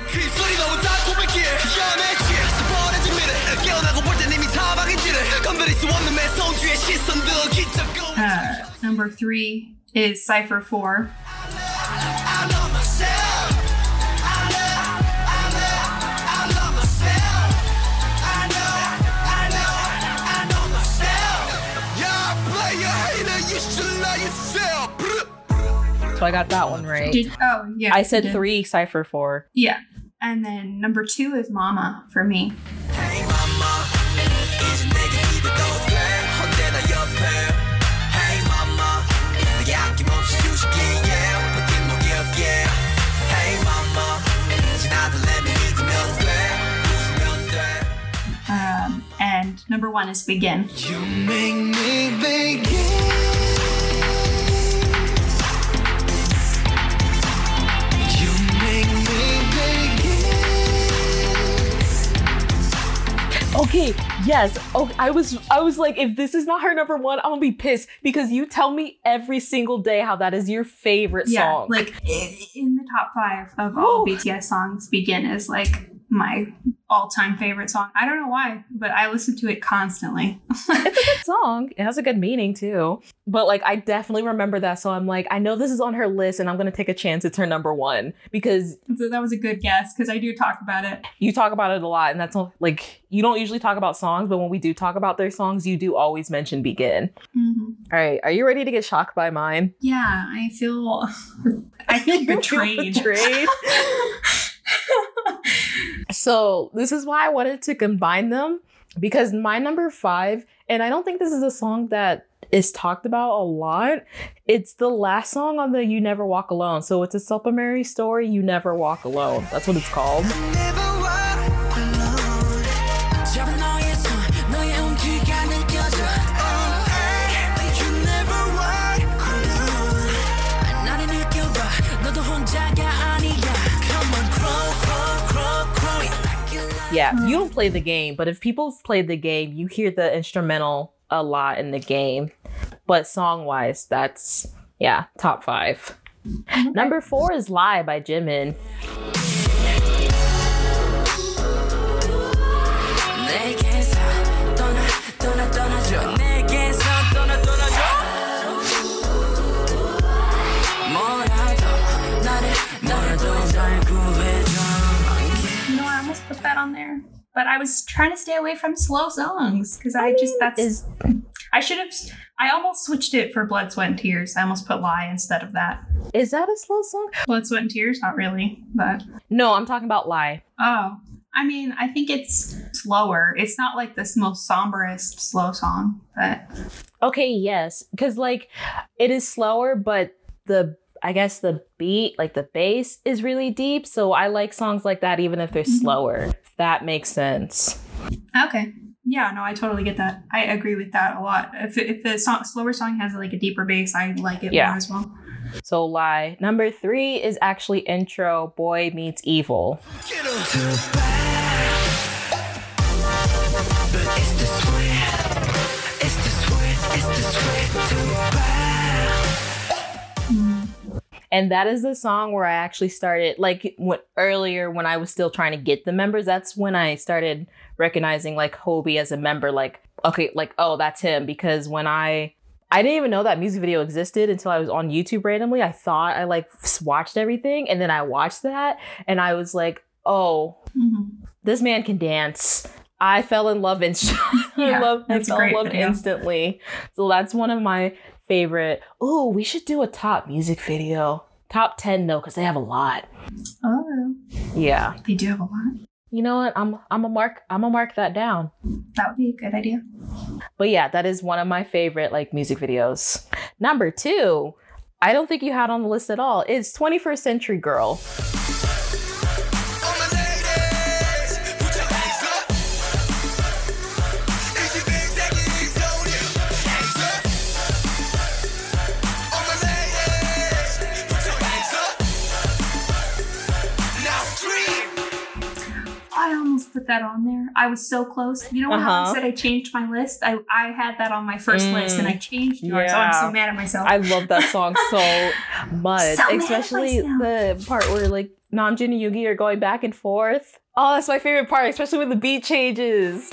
Speaker 2: number three is Cypher Four.
Speaker 3: I love myself I love, I love, I love myself I know, I know, I know myself Yeah, player hater, you should love yourself
Speaker 1: So I got that one right.
Speaker 2: Did oh yeah.
Speaker 1: I said three, Cypher four.
Speaker 2: Yeah. And then number two is Mama for me.
Speaker 3: Hey mama
Speaker 2: and number one is Begin.
Speaker 3: You make me begin You make me begin
Speaker 1: Okay, yes. Oh, I was I was like, if this is not her number one, I'm gonna be pissed because you tell me every single day how that is your favorite
Speaker 2: Yeah,
Speaker 1: song.
Speaker 2: like in the top five of all
Speaker 1: Woo.
Speaker 2: BTS songs, Begin is like my all-time favorite song. I don't know why, but I listen to it constantly.
Speaker 1: it's a good song. It has a good meaning too. But like, I definitely remember that. So I'm like, I know this is on her list, and I'm gonna take a chance it's her number one because
Speaker 2: so that was a good guess because I do talk about it.
Speaker 1: you talk about it a lot, and that's like you don't usually talk about songs, but when we do talk about their songs, you do always mention "Begin."
Speaker 2: Mhm.
Speaker 1: All right, are you ready to get shocked by mine?
Speaker 2: Yeah, I feel I feel
Speaker 1: feel
Speaker 2: betrayed.
Speaker 1: betrayed? So this is why I wanted to combine them because my number five, and I don't think this is a song that is talked about a lot. It's the last song on the "You Never Walk Alone." So it's a supplementary story. "You Never Walk Alone." That's what it's called. Yeah, you don't hmm. play the game, but if people have played the game, you hear the instrumental a lot in the game. But song wise, that's yeah, top five. Mm-hmm. Number four is Lie by Jimin.
Speaker 2: On there, but I was trying to stay away from slow songs because I just that's
Speaker 1: Is
Speaker 2: I should have. I almost switched it for Blood, Sweat, and Tears. I almost put Lie instead of that.
Speaker 1: is that a slow song?
Speaker 2: Blood, Sweat, and Tears, not really, but
Speaker 1: No, I'm talking about Lie.
Speaker 2: oh, I mean, I think it's slower. It's not like this most somberest slow song, but
Speaker 1: Okay, yes, because like it is slower, but the I guess the beat, like the bass, is really deep. So I like songs like that, even if they're mm-hmm. slower. If that makes sense.
Speaker 2: okay. Yeah, no, I totally get that. I agree with that a lot. If if the song, slower song has like a deeper bass, I like it
Speaker 1: Yeah.
Speaker 2: more as well.
Speaker 1: So lie. Number three is actually intro. Boy meets evil. And that is the song where I actually started, like when, earlier when I was still trying to get the members. That's when I started recognizing like Hobi as a member. Like, okay, like oh, that's him. Because when I I didn't even know that music video existed until I was on YouTube randomly. I thought I like watched everything, and then I watched that, and I was like, oh,
Speaker 2: Mm-hmm.
Speaker 1: this man can dance. I fell in love and I love I fell in love
Speaker 2: video.
Speaker 1: instantly. So that's one of my favorite. Oh, we should do a top music video. Top 10 though, because they have a lot.
Speaker 2: Oh,
Speaker 1: Yeah.
Speaker 2: they do have a lot.
Speaker 1: You know what? I'm I'm a mark I'm gonna mark that down.
Speaker 2: That would be a good idea.
Speaker 1: But yeah, that is one of my favorite like music videos. Number two, I don't think you had on the list at all, is 21st Century Girl.
Speaker 4: Put that on
Speaker 2: there. I was so close. You know how
Speaker 1: Uh-huh.
Speaker 2: I said I changed my list? I, I had that on my first
Speaker 1: Mm.
Speaker 2: list and I changed yours. So I'm so mad at myself.
Speaker 1: I love that song so much,
Speaker 2: So
Speaker 1: especially the part where like Namjoon and Yoongi are going back and forth. Oh, that's my favorite part, especially when the beat changes.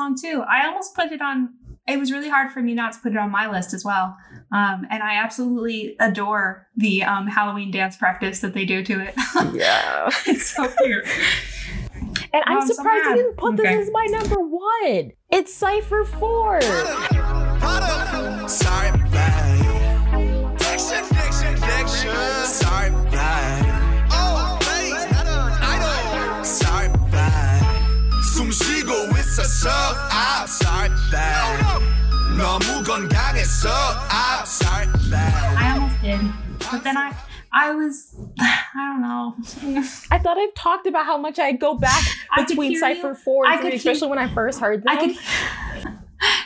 Speaker 2: Song too. I almost put it on. It was really hard for me not to put it on my list as well. Um, and I absolutely adore the um, Halloween dance practice that they do to it.
Speaker 1: Yeah.
Speaker 2: it's so cute.
Speaker 1: And I'm
Speaker 2: Oh, I'm so
Speaker 1: surprised you didn't put
Speaker 2: Okay.
Speaker 1: this as my number one. It's Cypher 4.
Speaker 4: Sorry,
Speaker 2: then I, I was, I don't know.
Speaker 1: I thought I've talked about how much I go back between Cypher 4 and 3,
Speaker 2: could hear-
Speaker 1: especially when I first heard them.
Speaker 2: I could,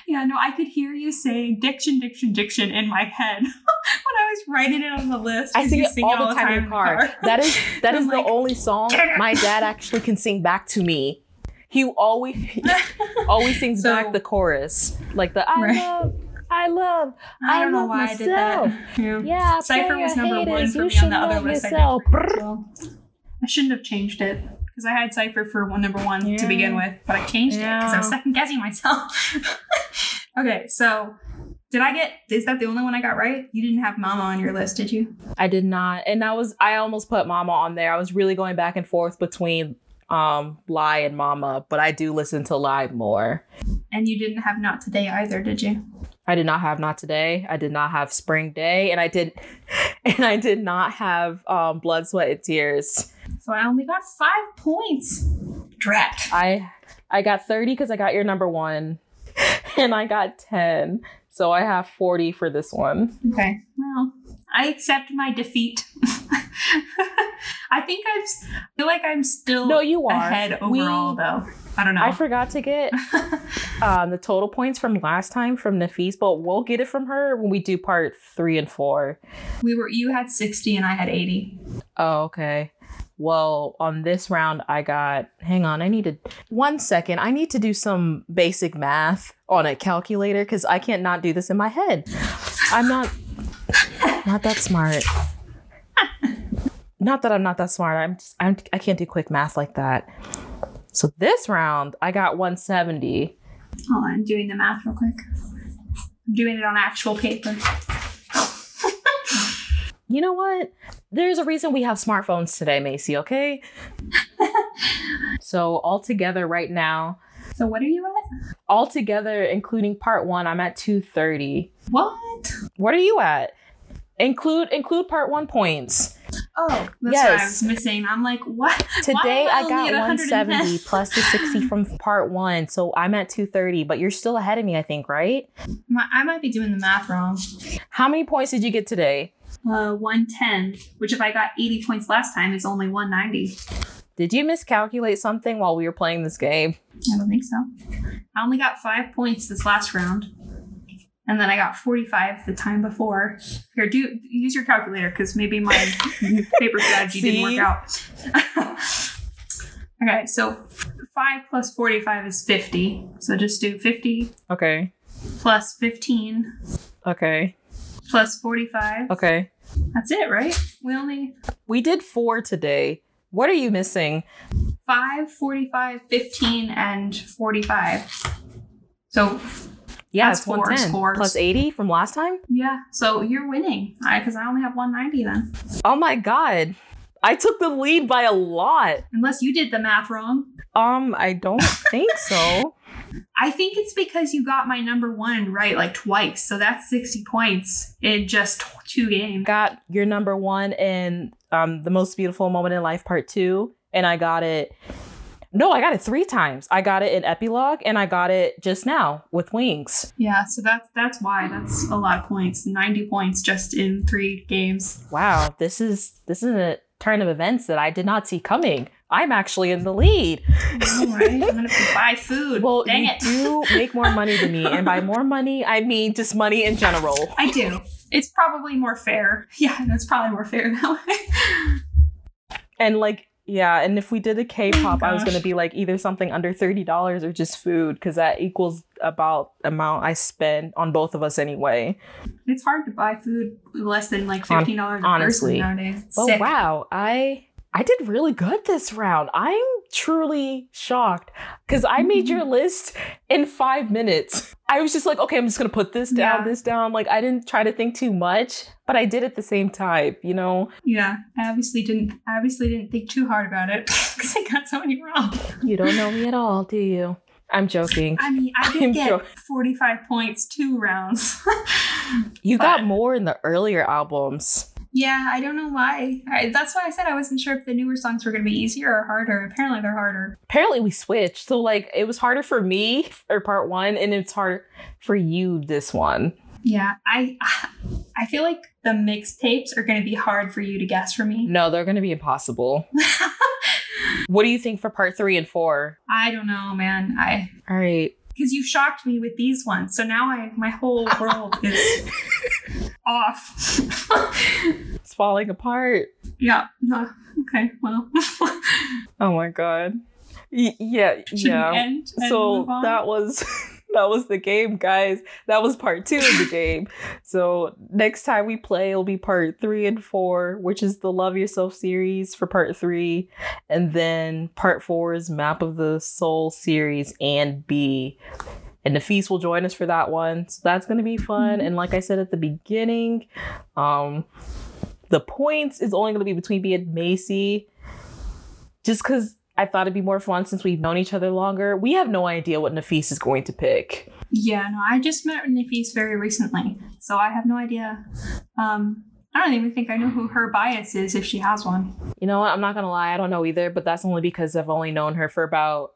Speaker 2: yeah, no, I could hear you saying diction, diction, diction in my head when I was writing it on the list.
Speaker 1: I
Speaker 2: 'cause
Speaker 1: sing
Speaker 2: you
Speaker 1: it all the time in the car. That is that the
Speaker 2: like,
Speaker 1: only song my dad actually can sing back to me. He always always sings
Speaker 2: So-
Speaker 1: back the chorus, like the I
Speaker 2: Right.
Speaker 1: love, I love.
Speaker 2: I don't know why I did that. Yeah.
Speaker 1: Yeah, Cypher
Speaker 2: was number one for me on the other list. I, did
Speaker 1: yourself.
Speaker 2: as well. I shouldn't have changed it because I had Cypher for one number one to begin with, but I changed it because I was second guessing myself. okay, so did I get? Is that the only one I got right? You didn't have Mama on your list, did you?
Speaker 1: I did not, and I was I almost put Mama on there. I was really going back and forth between um Lie and Mama, but I do listen to Lie more.
Speaker 2: And you didn't have Not Today either, did you?
Speaker 1: I did not have Not Today. I did not have Spring Day, and I did, and I did not have um, Blood, Sweat, and Tears.
Speaker 2: So I only got five points. Drat.
Speaker 1: I I got thirty because I got your number one, and I got ten, so I have forty for this one.
Speaker 2: Okay. Well, I accept my defeat. I think I'm. I feel like I'm still
Speaker 1: No, you are.
Speaker 2: ahead
Speaker 1: We-
Speaker 2: overall, though. I don't know.
Speaker 1: I forgot to get um, the total points from last time from Nafis, but we'll get it from her when we do part three and four.
Speaker 2: we were. You had sixty, and I had eighty.
Speaker 1: Oh, okay. Well, on this round, I got. Hang on, I need to. One second. I need to do some basic math on a calculator because I can't not do this in my head. I'm not. Not that smart. Not that I'm not that smart. I'm just. I'm, I can't do quick math like that. So this round, I got 170.
Speaker 2: Hold on, I'm doing the math real quick. I'm doing it on actual paper.
Speaker 1: You know what? There's a reason we have smartphones today, Macy, okay? so, all together right now,
Speaker 2: So what are you at?
Speaker 1: all together, including part one, I'm at 230.
Speaker 2: What?
Speaker 1: What are you at? Include include part one points.
Speaker 2: Oh, that's what I was missing. I'm like, what?
Speaker 1: Today
Speaker 2: I
Speaker 1: I got 170 plus the 60 from part one. So I'm at 230, but you're still ahead of me, I think, right?
Speaker 2: I might be doing the math wrong.
Speaker 1: How many points did you get today?
Speaker 2: Uh, 110, which if I got 80 points last time is only 190.
Speaker 1: Did you miscalculate something while we were playing this game?
Speaker 2: I don't think so. I only got five points this last round. And then I got 45 the time before. Here, do use your calculator because maybe my paper strategy didn't work out. okay, so 5 plus 45 is 50. So just do 50
Speaker 1: Okay.
Speaker 2: plus 15
Speaker 1: Okay.
Speaker 2: plus 45.
Speaker 1: Okay.
Speaker 2: That's it, right? We only
Speaker 1: We did four today. What are you missing?
Speaker 2: 5, 45, 15, and 45. So
Speaker 1: Yeah,
Speaker 2: That's
Speaker 1: it's
Speaker 2: four
Speaker 1: 110
Speaker 2: scores.
Speaker 1: plus 80 from last time.
Speaker 2: Yeah, so you're winning. I because I only have 190 then.
Speaker 1: Oh my god. I took the lead by a lot.
Speaker 2: Unless you did the math wrong.
Speaker 1: Um, I don't think so.
Speaker 2: I think it's because you got my number one right like twice. So that's 60 points in just two games.
Speaker 1: Got your number one in um the most beautiful moment in life part two, and I got it. No, I got it three times. I got it in epilogue, and I got it just now with wings.
Speaker 2: Yeah, so that's that's why that's a lot of points. 90 points just in three games.
Speaker 1: Wow, this is this is a turn of events that I did not see coming. I'm actually in the lead.
Speaker 2: All right, I'm gonna buy food.
Speaker 1: Well,
Speaker 2: Dang
Speaker 1: you
Speaker 2: it.
Speaker 1: do make more money than me, and by more money, I mean just money in general.
Speaker 2: I do. It's probably more fair. Yeah, that's probably more fair that way.
Speaker 1: And like, yeah, and if we did a K-pop, I was gonna be like either something under thirty dollars or just food, because that equals about amount I spend on both of us anyway.
Speaker 2: It's hard to buy food less than like fifteen dollars a
Speaker 1: honestly.
Speaker 2: person nowadays. It's
Speaker 1: Oh
Speaker 2: sick.
Speaker 1: wow, I I did really good this round. I'm truly shocked because I made your mm-hmm. list in five minutes. I was just like, okay, I'm just gonna put this down,
Speaker 2: Yeah.
Speaker 1: this down. Like I didn't try to think too much, but I did at the same time. You know,
Speaker 2: Yeah, I obviously didn't. I obviously didn't think too hard about it because I got so many wrong.
Speaker 1: you don't know me at all, do you? I'm joking.
Speaker 2: I mean, I
Speaker 1: I'm
Speaker 2: did get
Speaker 1: joking.
Speaker 2: forty-five points two rounds.
Speaker 1: You
Speaker 2: but-
Speaker 1: got more in the earlier albums.
Speaker 2: Yeah, I don't know why. I, that's why I said I wasn't sure if the newer songs were going to be easier or harder. Apparently, they're harder.
Speaker 1: Apparently, we switched. So, like, it was harder for me for part one, and it's harder for you this one.
Speaker 2: Yeah, I I feel like the mixtapes are going to be hard for you to guess for me.
Speaker 1: No, they're going to be impossible. what do you think for part three and four?
Speaker 2: I don't know, man. I
Speaker 1: All right.
Speaker 2: because you shocked me with these ones, so now I my whole world is off.
Speaker 1: It's falling apart.
Speaker 2: yeah. no, okay. Well.
Speaker 1: Oh my god. Y- yeah,
Speaker 2: Should
Speaker 1: yeah. So that was that was the game, guys. That was part two of the game. So next time we play, it'll be part three and four, which is the Love Yourself series for part three, and then part four is Map of the Soul series and BE. And Nafis will join us for that one. So that's gonna be fun. And like I said at the beginning, um, the points is only gonna be between me and Macy. Just because I thought it'd be more fun since we've known each other longer. We have no idea what Nafis is going to pick.
Speaker 2: Yeah, no, I just met Nafis very recently, so I have no idea. Um, I don't even think I know who her bias is if she has one.
Speaker 1: You know what? I'm not gonna lie, I don't know either, but that's only because I've only known her for about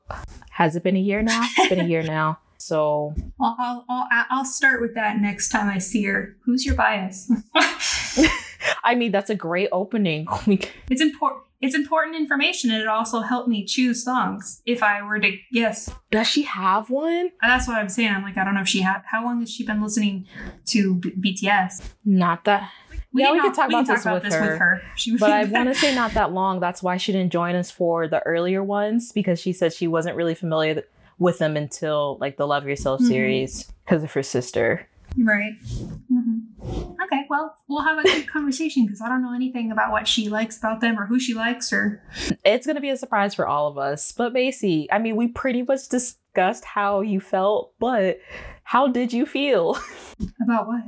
Speaker 1: has it been a year now? It's been a year now. So
Speaker 2: I'll, I'll I'll start with that next time I see her. Who's your bias?
Speaker 1: I mean, that's a great opening.
Speaker 2: It's important. It's important information, and it also helped me choose songs if I were to guess.
Speaker 1: Does she have one?
Speaker 2: That's what I'm saying. I'm like, I don't know if she had. How long has she been listening to B- BTS?
Speaker 1: Not that. Yeah,
Speaker 2: can
Speaker 1: we could talk
Speaker 2: we can
Speaker 1: about this with her.
Speaker 2: She would
Speaker 1: But I want to say not that long. That's why she didn't join us for the earlier ones because she said she wasn't really familiar with them until like the Love Yourself
Speaker 2: Mhm.
Speaker 1: series because of her sister.
Speaker 2: Right. hmm Okay, well, we'll have a good conversation because I don't know anything about what she likes about them or who she likes or.
Speaker 1: It's gonna be a surprise for all of us. But Macy, I mean, we pretty much discussed how you felt, but how did you feel?
Speaker 2: About what?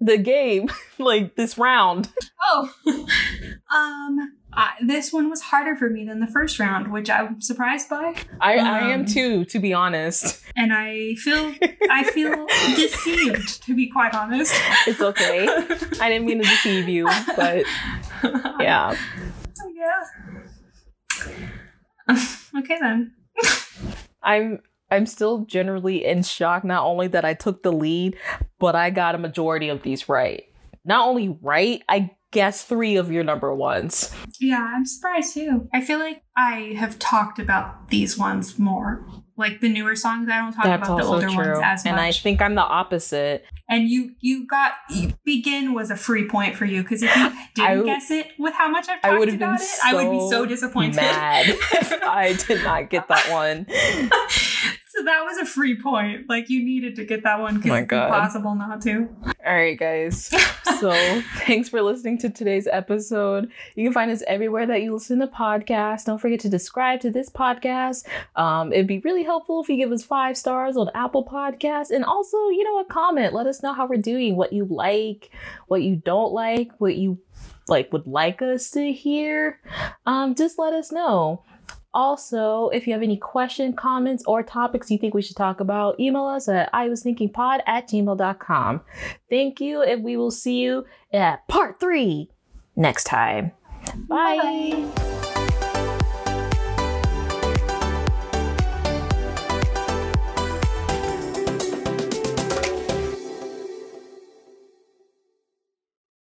Speaker 1: the game, like this round.
Speaker 2: Oh, um, I, this one was harder for me than the first round, which I'm surprised by,
Speaker 1: I, I am
Speaker 2: Um,
Speaker 1: too, to be honest.
Speaker 2: and I feel I feel deceived, to be quite honest.
Speaker 1: It's okay. I didn't mean to deceive you, but yeah.
Speaker 2: yeah. okay then.
Speaker 1: I'm I'm still generally in shock not only that I took the lead, but I got a majority of these right. Not only right, I guess three of your number ones.
Speaker 2: Yeah, I'm surprised too. I feel like I have talked about these ones more. Like the newer songs, I don't talk
Speaker 1: That's
Speaker 2: about the older
Speaker 1: true.
Speaker 2: ones as much.
Speaker 1: And I think I'm the opposite.
Speaker 2: And you you got begin was a free point for you because if you didn't
Speaker 1: w-
Speaker 2: guess it with how much I've
Speaker 1: I
Speaker 2: talked
Speaker 1: would have been
Speaker 2: about it, I would be so
Speaker 1: so
Speaker 2: disappointed.
Speaker 1: Mad if I did not get that one.
Speaker 2: So that was a free point. Like you needed to get that one because
Speaker 1: My
Speaker 2: it's impossible not to.
Speaker 1: All right, guys. So thanks for listening to today's episode. You can find us everywhere that you listen to podcasts. Don't forget to subscribe to this podcast. Um, it'd be really helpful if you give us five stars on Apple Podcasts and also, you know, a comment. Let us know how we're doing, what you like, what you don't like, what you like would like us to hear. Um, just let us know. Also, if you have any question, comments, or topics you think we should talk about, email us at I was thinking pod at gmail.com. Thank you, and we will see you at part three next time. Bye.
Speaker 2: Bye.